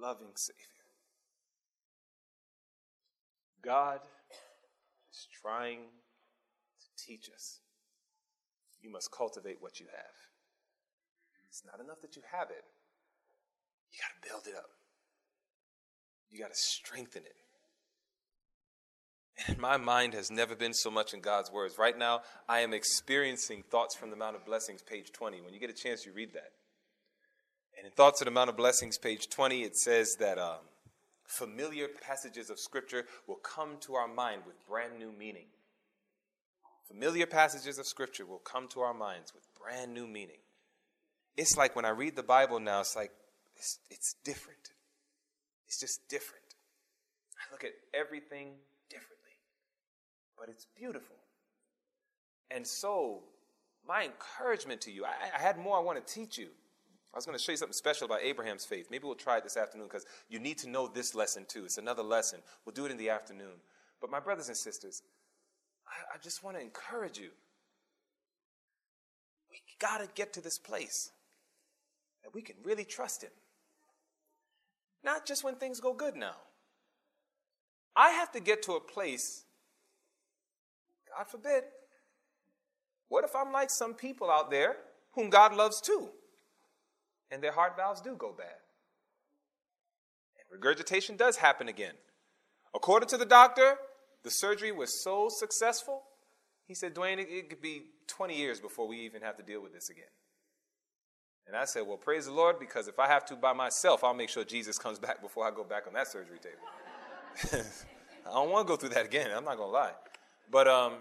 Loving Savior. God is trying to teach us. You must cultivate what you have. It's not enough that you have it, you got to build it up, you got to strengthen it. And my mind has never been so much in God's words. Right now, I am experiencing Thoughts from the Mount of Blessings, page 20. When you get a chance, you read that. And in Thoughts of the Mount of Blessings, page 20, it says that um, familiar passages of Scripture will come to our mind with brand new meaning. Familiar passages of Scripture will come to our minds with brand new meaning. It's like when I read the Bible now, it's like it's, it's different. It's just different. I look at everything differently, but it's beautiful. And so, my encouragement to you, I, I had more I want to teach you. I was going to show you something special about Abraham's faith. Maybe we'll try it this afternoon because you need to know this lesson too. It's another lesson. We'll do it in the afternoon. But my brothers and sisters, I, I just want to encourage you. We got to get to this place that we can really trust Him. Not just when things go good now. I have to get to a place, God forbid, what if I'm like some people out there whom God loves too? and their heart valves do go bad. And regurgitation does happen again. According to the doctor, the surgery was so successful, he said, Dwayne, it, it could be 20 years before we even have to deal with this again. And I said, Well, praise the Lord, because if I have to by myself, I'll make sure Jesus comes <laughs> back before I go back on that surgery table. <laughs> I don't want to go through that again. I'm not going to lie. But um,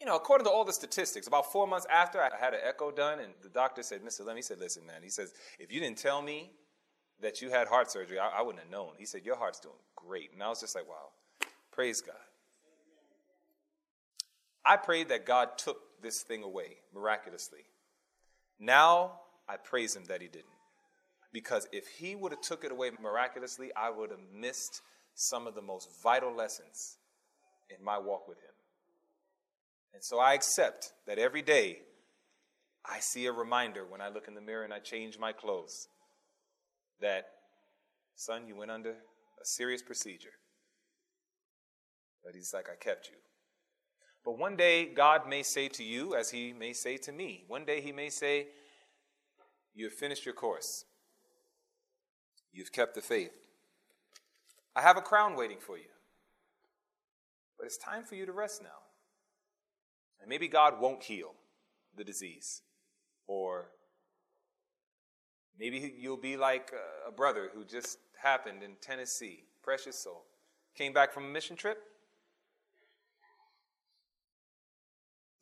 you know, according to all the statistics, about four months after I had an echo done, and the doctor said, Mr. Lem, he said, listen, man, he says, if you didn't tell me that you had heart surgery, I, I wouldn't have known. He said, your heart's doing great. And I was just like, wow, praise God. I prayed that God took this thing away miraculously. Now I praise him that he didn't. Because if he would have took it away miraculously, I would have missed some of the most vital lessons in my walk with him. And so I accept that every day I see a reminder when I look in the mirror and I change my clothes that, son, you went under a serious procedure. But he's like, I kept you. But one day, God may say to you, as he may say to me, one day he may say, You have finished your course. You've kept the faith. I have a crown waiting for you. But it's time for you to rest now. And maybe God won't heal the disease. Or maybe you'll be like uh, a brother who just happened in Tennessee, precious soul. Came back from a mission trip.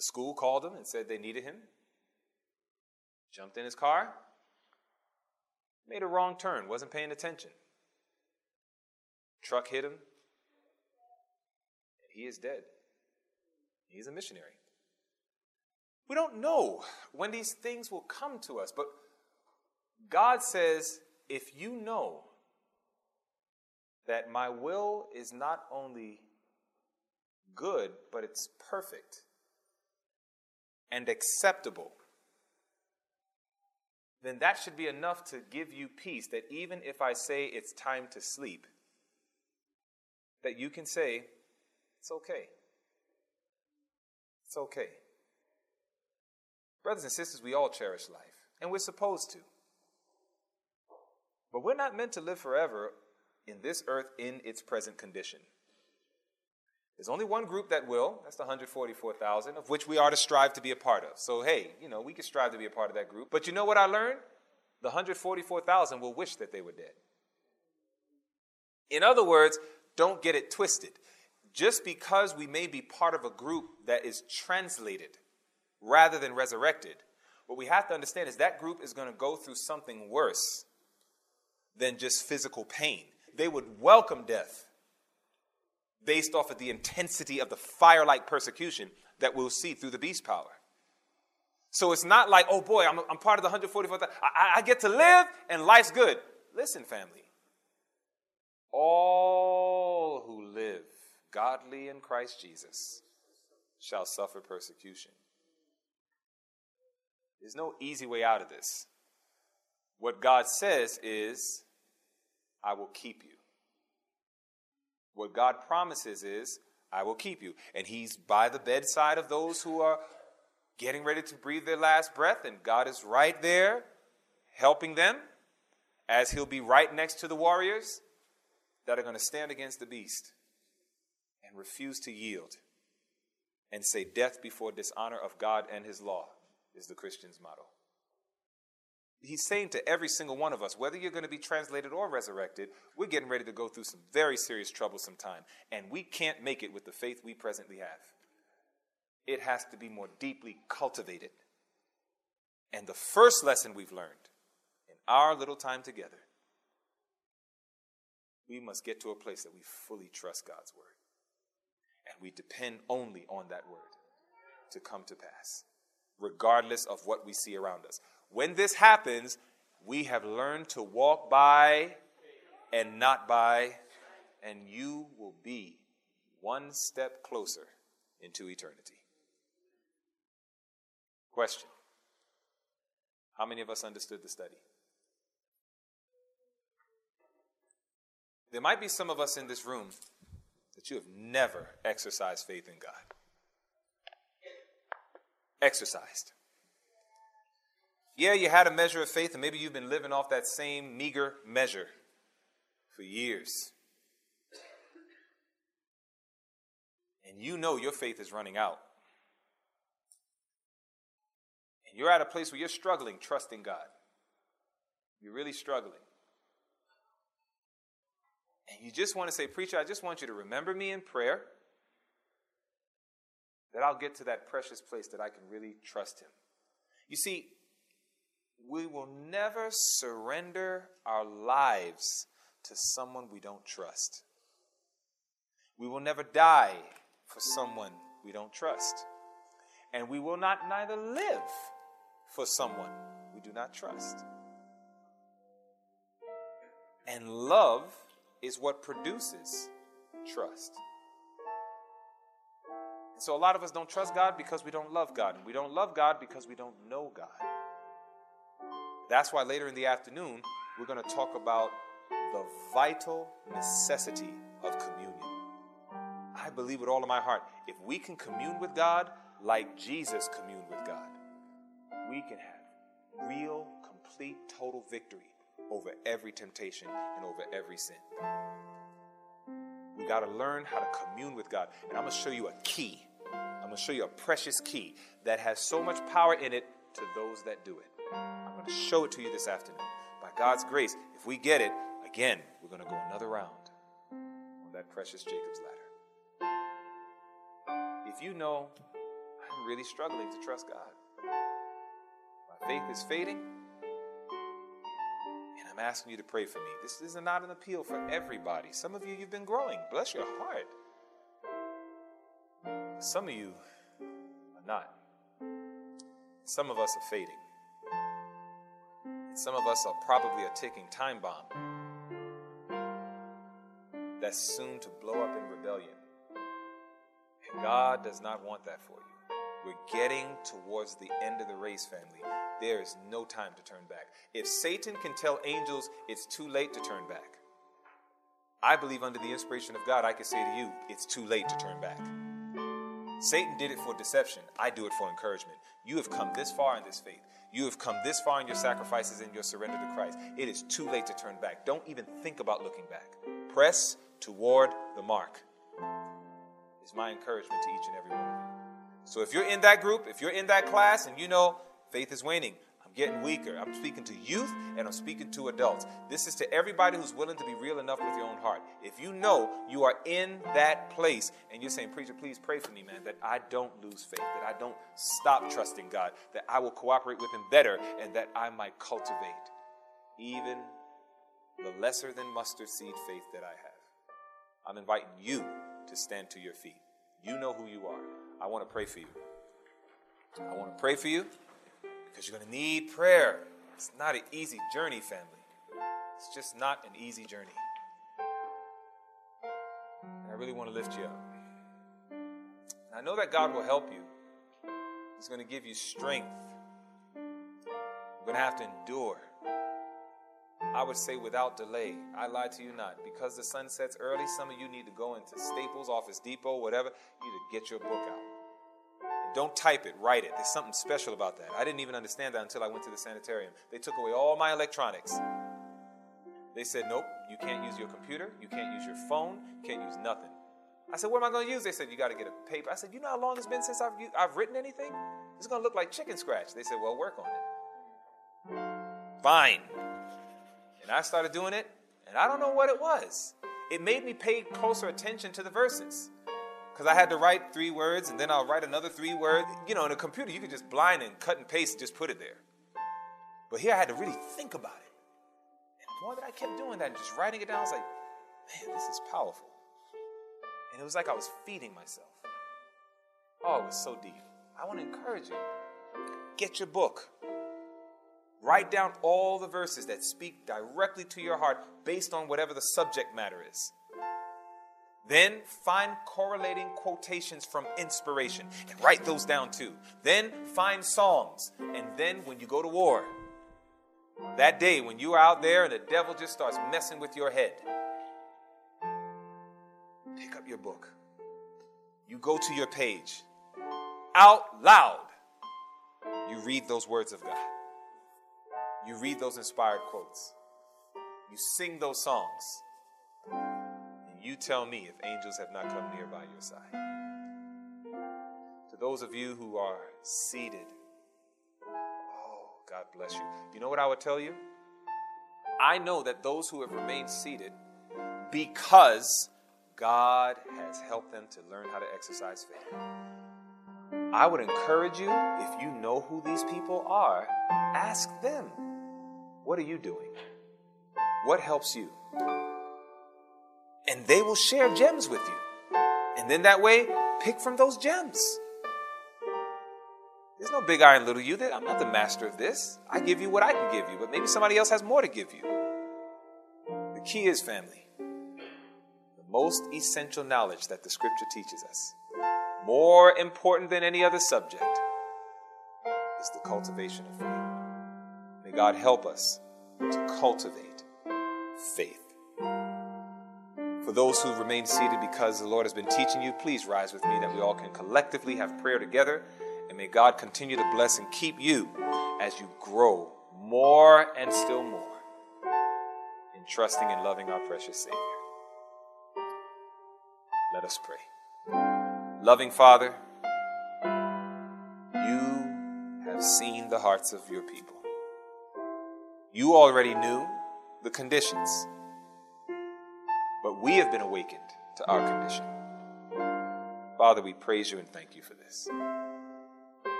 The school called him and said they needed him. Jumped in his car, made a wrong turn, wasn't paying attention. Truck hit him, and he is dead. He's a missionary. We don't know when these things will come to us, but God says, if you know that my will is not only good, but it's perfect and acceptable, then that should be enough to give you peace that even if I say it's time to sleep, that you can say, it's okay. It's okay. Brothers and sisters, we all cherish life, and we're supposed to. But we're not meant to live forever in this earth in its present condition. There's only one group that will, that's the 144,000, of which we are to strive to be a part of. So, hey, you know, we can strive to be a part of that group. But you know what I learned? The 144,000 will wish that they were dead. In other words, don't get it twisted. Just because we may be part of a group that is translated rather than resurrected, what we have to understand is that group is going to go through something worse than just physical pain. They would welcome death based off of the intensity of the fire like persecution that we'll see through the beast power. So it's not like, oh boy, I'm, I'm part of the 144,000. I, I get to live and life's good. Listen, family. All who live godly in Christ Jesus shall suffer persecution. There's no easy way out of this. What God says is, I will keep you. What God promises is, I will keep you. And He's by the bedside of those who are getting ready to breathe their last breath, and God is right there helping them, as He'll be right next to the warriors that are going to stand against the beast and refuse to yield and say, Death before dishonor of God and His law is the Christian's motto he's saying to every single one of us, whether you're going to be translated or resurrected, we're getting ready to go through some very serious, troublesome time. And we can't make it with the faith we presently have. It has to be more deeply cultivated. And the first lesson we've learned in our little time together, we must get to a place that we fully trust God's word. And we depend only on that word to come to pass, regardless of what we see around us. When this happens, we have learned to walk by and not by, and you will be one step closer into eternity. Question How many of us understood the study? There might be some of us in this room that you have never exercised faith in God. Exercised. Yeah, you had a measure of faith, and maybe you've been living off that same meager measure for years. And you know your faith is running out. And you're at a place where you're struggling trusting God. You're really struggling. And you just want to say, Preacher, I just want you to remember me in prayer that I'll get to that precious place that I can really trust Him. You see, we will never surrender our lives to someone we don't trust. We will never die for someone we don't trust. And we will not neither live for someone we do not trust. And love is what produces trust. so a lot of us don't trust God because we don't love God. And we don't love God because we don't know God. That's why later in the afternoon, we're going to talk about the vital necessity of communion. I believe with all of my heart, if we can commune with God like Jesus communed with God, we can have real, complete, total victory over every temptation and over every sin. We got to learn how to commune with God. And I'm going to show you a key. I'm going to show you a precious key that has so much power in it to those that do it. I'm going to show it to you this afternoon. By God's grace, if we get it, again, we're going to go another round on that precious Jacob's ladder. If you know I'm really struggling to trust God, my faith is fading, and I'm asking you to pray for me. This is not an appeal for everybody. Some of you, you've been growing. Bless your heart. Some of you are not. some of us are fading. Some of us are probably a ticking time bomb that's soon to blow up in rebellion. And God does not want that for you. We're getting towards the end of the race, family. There is no time to turn back. If Satan can tell angels it's too late to turn back, I believe under the inspiration of God, I can say to you, it's too late to turn back. Satan did it for deception. I do it for encouragement. You have come this far in this faith. You have come this far in your sacrifices and your surrender to Christ. It is too late to turn back. Don't even think about looking back. Press toward the mark is my encouragement to each and every one of you. So if you're in that group, if you're in that class and you know faith is waning, I'm getting weaker. I'm speaking to youth and I'm speaking to adults. This is to everybody who's willing to be real enough with your own heart. If you know you are in that place and you're saying, Preacher, please pray for me, man, that I don't lose faith, that I don't stop trusting God, that I will cooperate with Him better, and that I might cultivate even the lesser than mustard seed faith that I have. I'm inviting you to stand to your feet. You know who you are. I want to pray for you. I want to pray for you because you're going to need prayer. It's not an easy journey, family. It's just not an easy journey. And I really want to lift you up. And I know that God will help you. He's going to give you strength. You're going to have to endure. I would say without delay. I lie to you not. Because the sun sets early, some of you need to go into Staples, Office Depot, whatever. You need to get your book out. Don't type it, write it. There's something special about that. I didn't even understand that until I went to the sanitarium. They took away all my electronics. They said, nope, you can't use your computer, you can't use your phone, you can't use nothing. I said, what am I going to use? They said, you got to get a paper. I said, you know how long it's been since I've, I've written anything? It's going to look like chicken scratch. They said, well, work on it. Fine. And I started doing it, and I don't know what it was. It made me pay closer attention to the verses because I had to write three words and then I'll write another three words. You know, in a computer, you could just blind and cut and paste and just put it there. But here I had to really think about it. And the more that I kept doing that and just writing it down, I was like, man, this is powerful. And it was like I was feeding myself. Oh, it was so deep. I want to encourage you get your book. Write down all the verses that speak directly to your heart based on whatever the subject matter is. Then find correlating quotations from inspiration and write those down too. Then find songs. And then when you go to war, that day when you are out there and the devil just starts messing with your head, pick up your book. You go to your page. Out loud, you read those words of God. You read those inspired quotes. You sing those songs you tell me if angels have not come near by your side. To those of you who are seated, oh, God bless you. You know what I would tell you? I know that those who have remained seated, because God has helped them to learn how to exercise faith. I would encourage you, if you know who these people are, ask them, What are you doing? What helps you? And they will share gems with you. And then that way, pick from those gems. There's no big I and little you. I'm not the master of this. I give you what I can give you, but maybe somebody else has more to give you. The key is family. The most essential knowledge that the scripture teaches us, more important than any other subject, is the cultivation of faith. May God help us to cultivate faith. For those who remain seated because the Lord has been teaching you, please rise with me that we all can collectively have prayer together. And may God continue to bless and keep you as you grow more and still more in trusting and loving our precious Savior. Let us pray. Loving Father, you have seen the hearts of your people. You already knew the conditions but we have been awakened to our condition. Father, we praise you and thank you for this.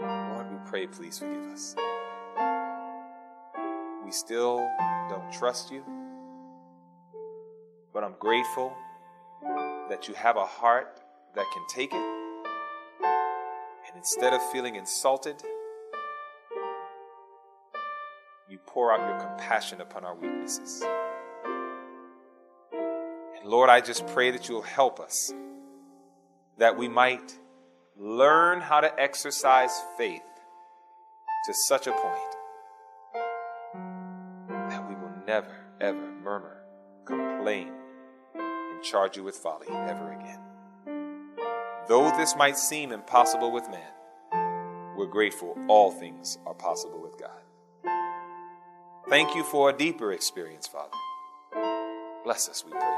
Lord, we pray, please forgive us. We still don't trust you, but I'm grateful that you have a heart that can take it And instead of feeling insulted, you pour out your compassion upon our weaknesses. Lord, I just pray that you'll help us, that we might learn how to exercise faith to such a point that we will never, ever murmur, complain, and charge you with folly ever again. Though this might seem impossible with man, we're grateful all things are possible with God. Thank you for a deeper experience, Father. Bless us, we pray,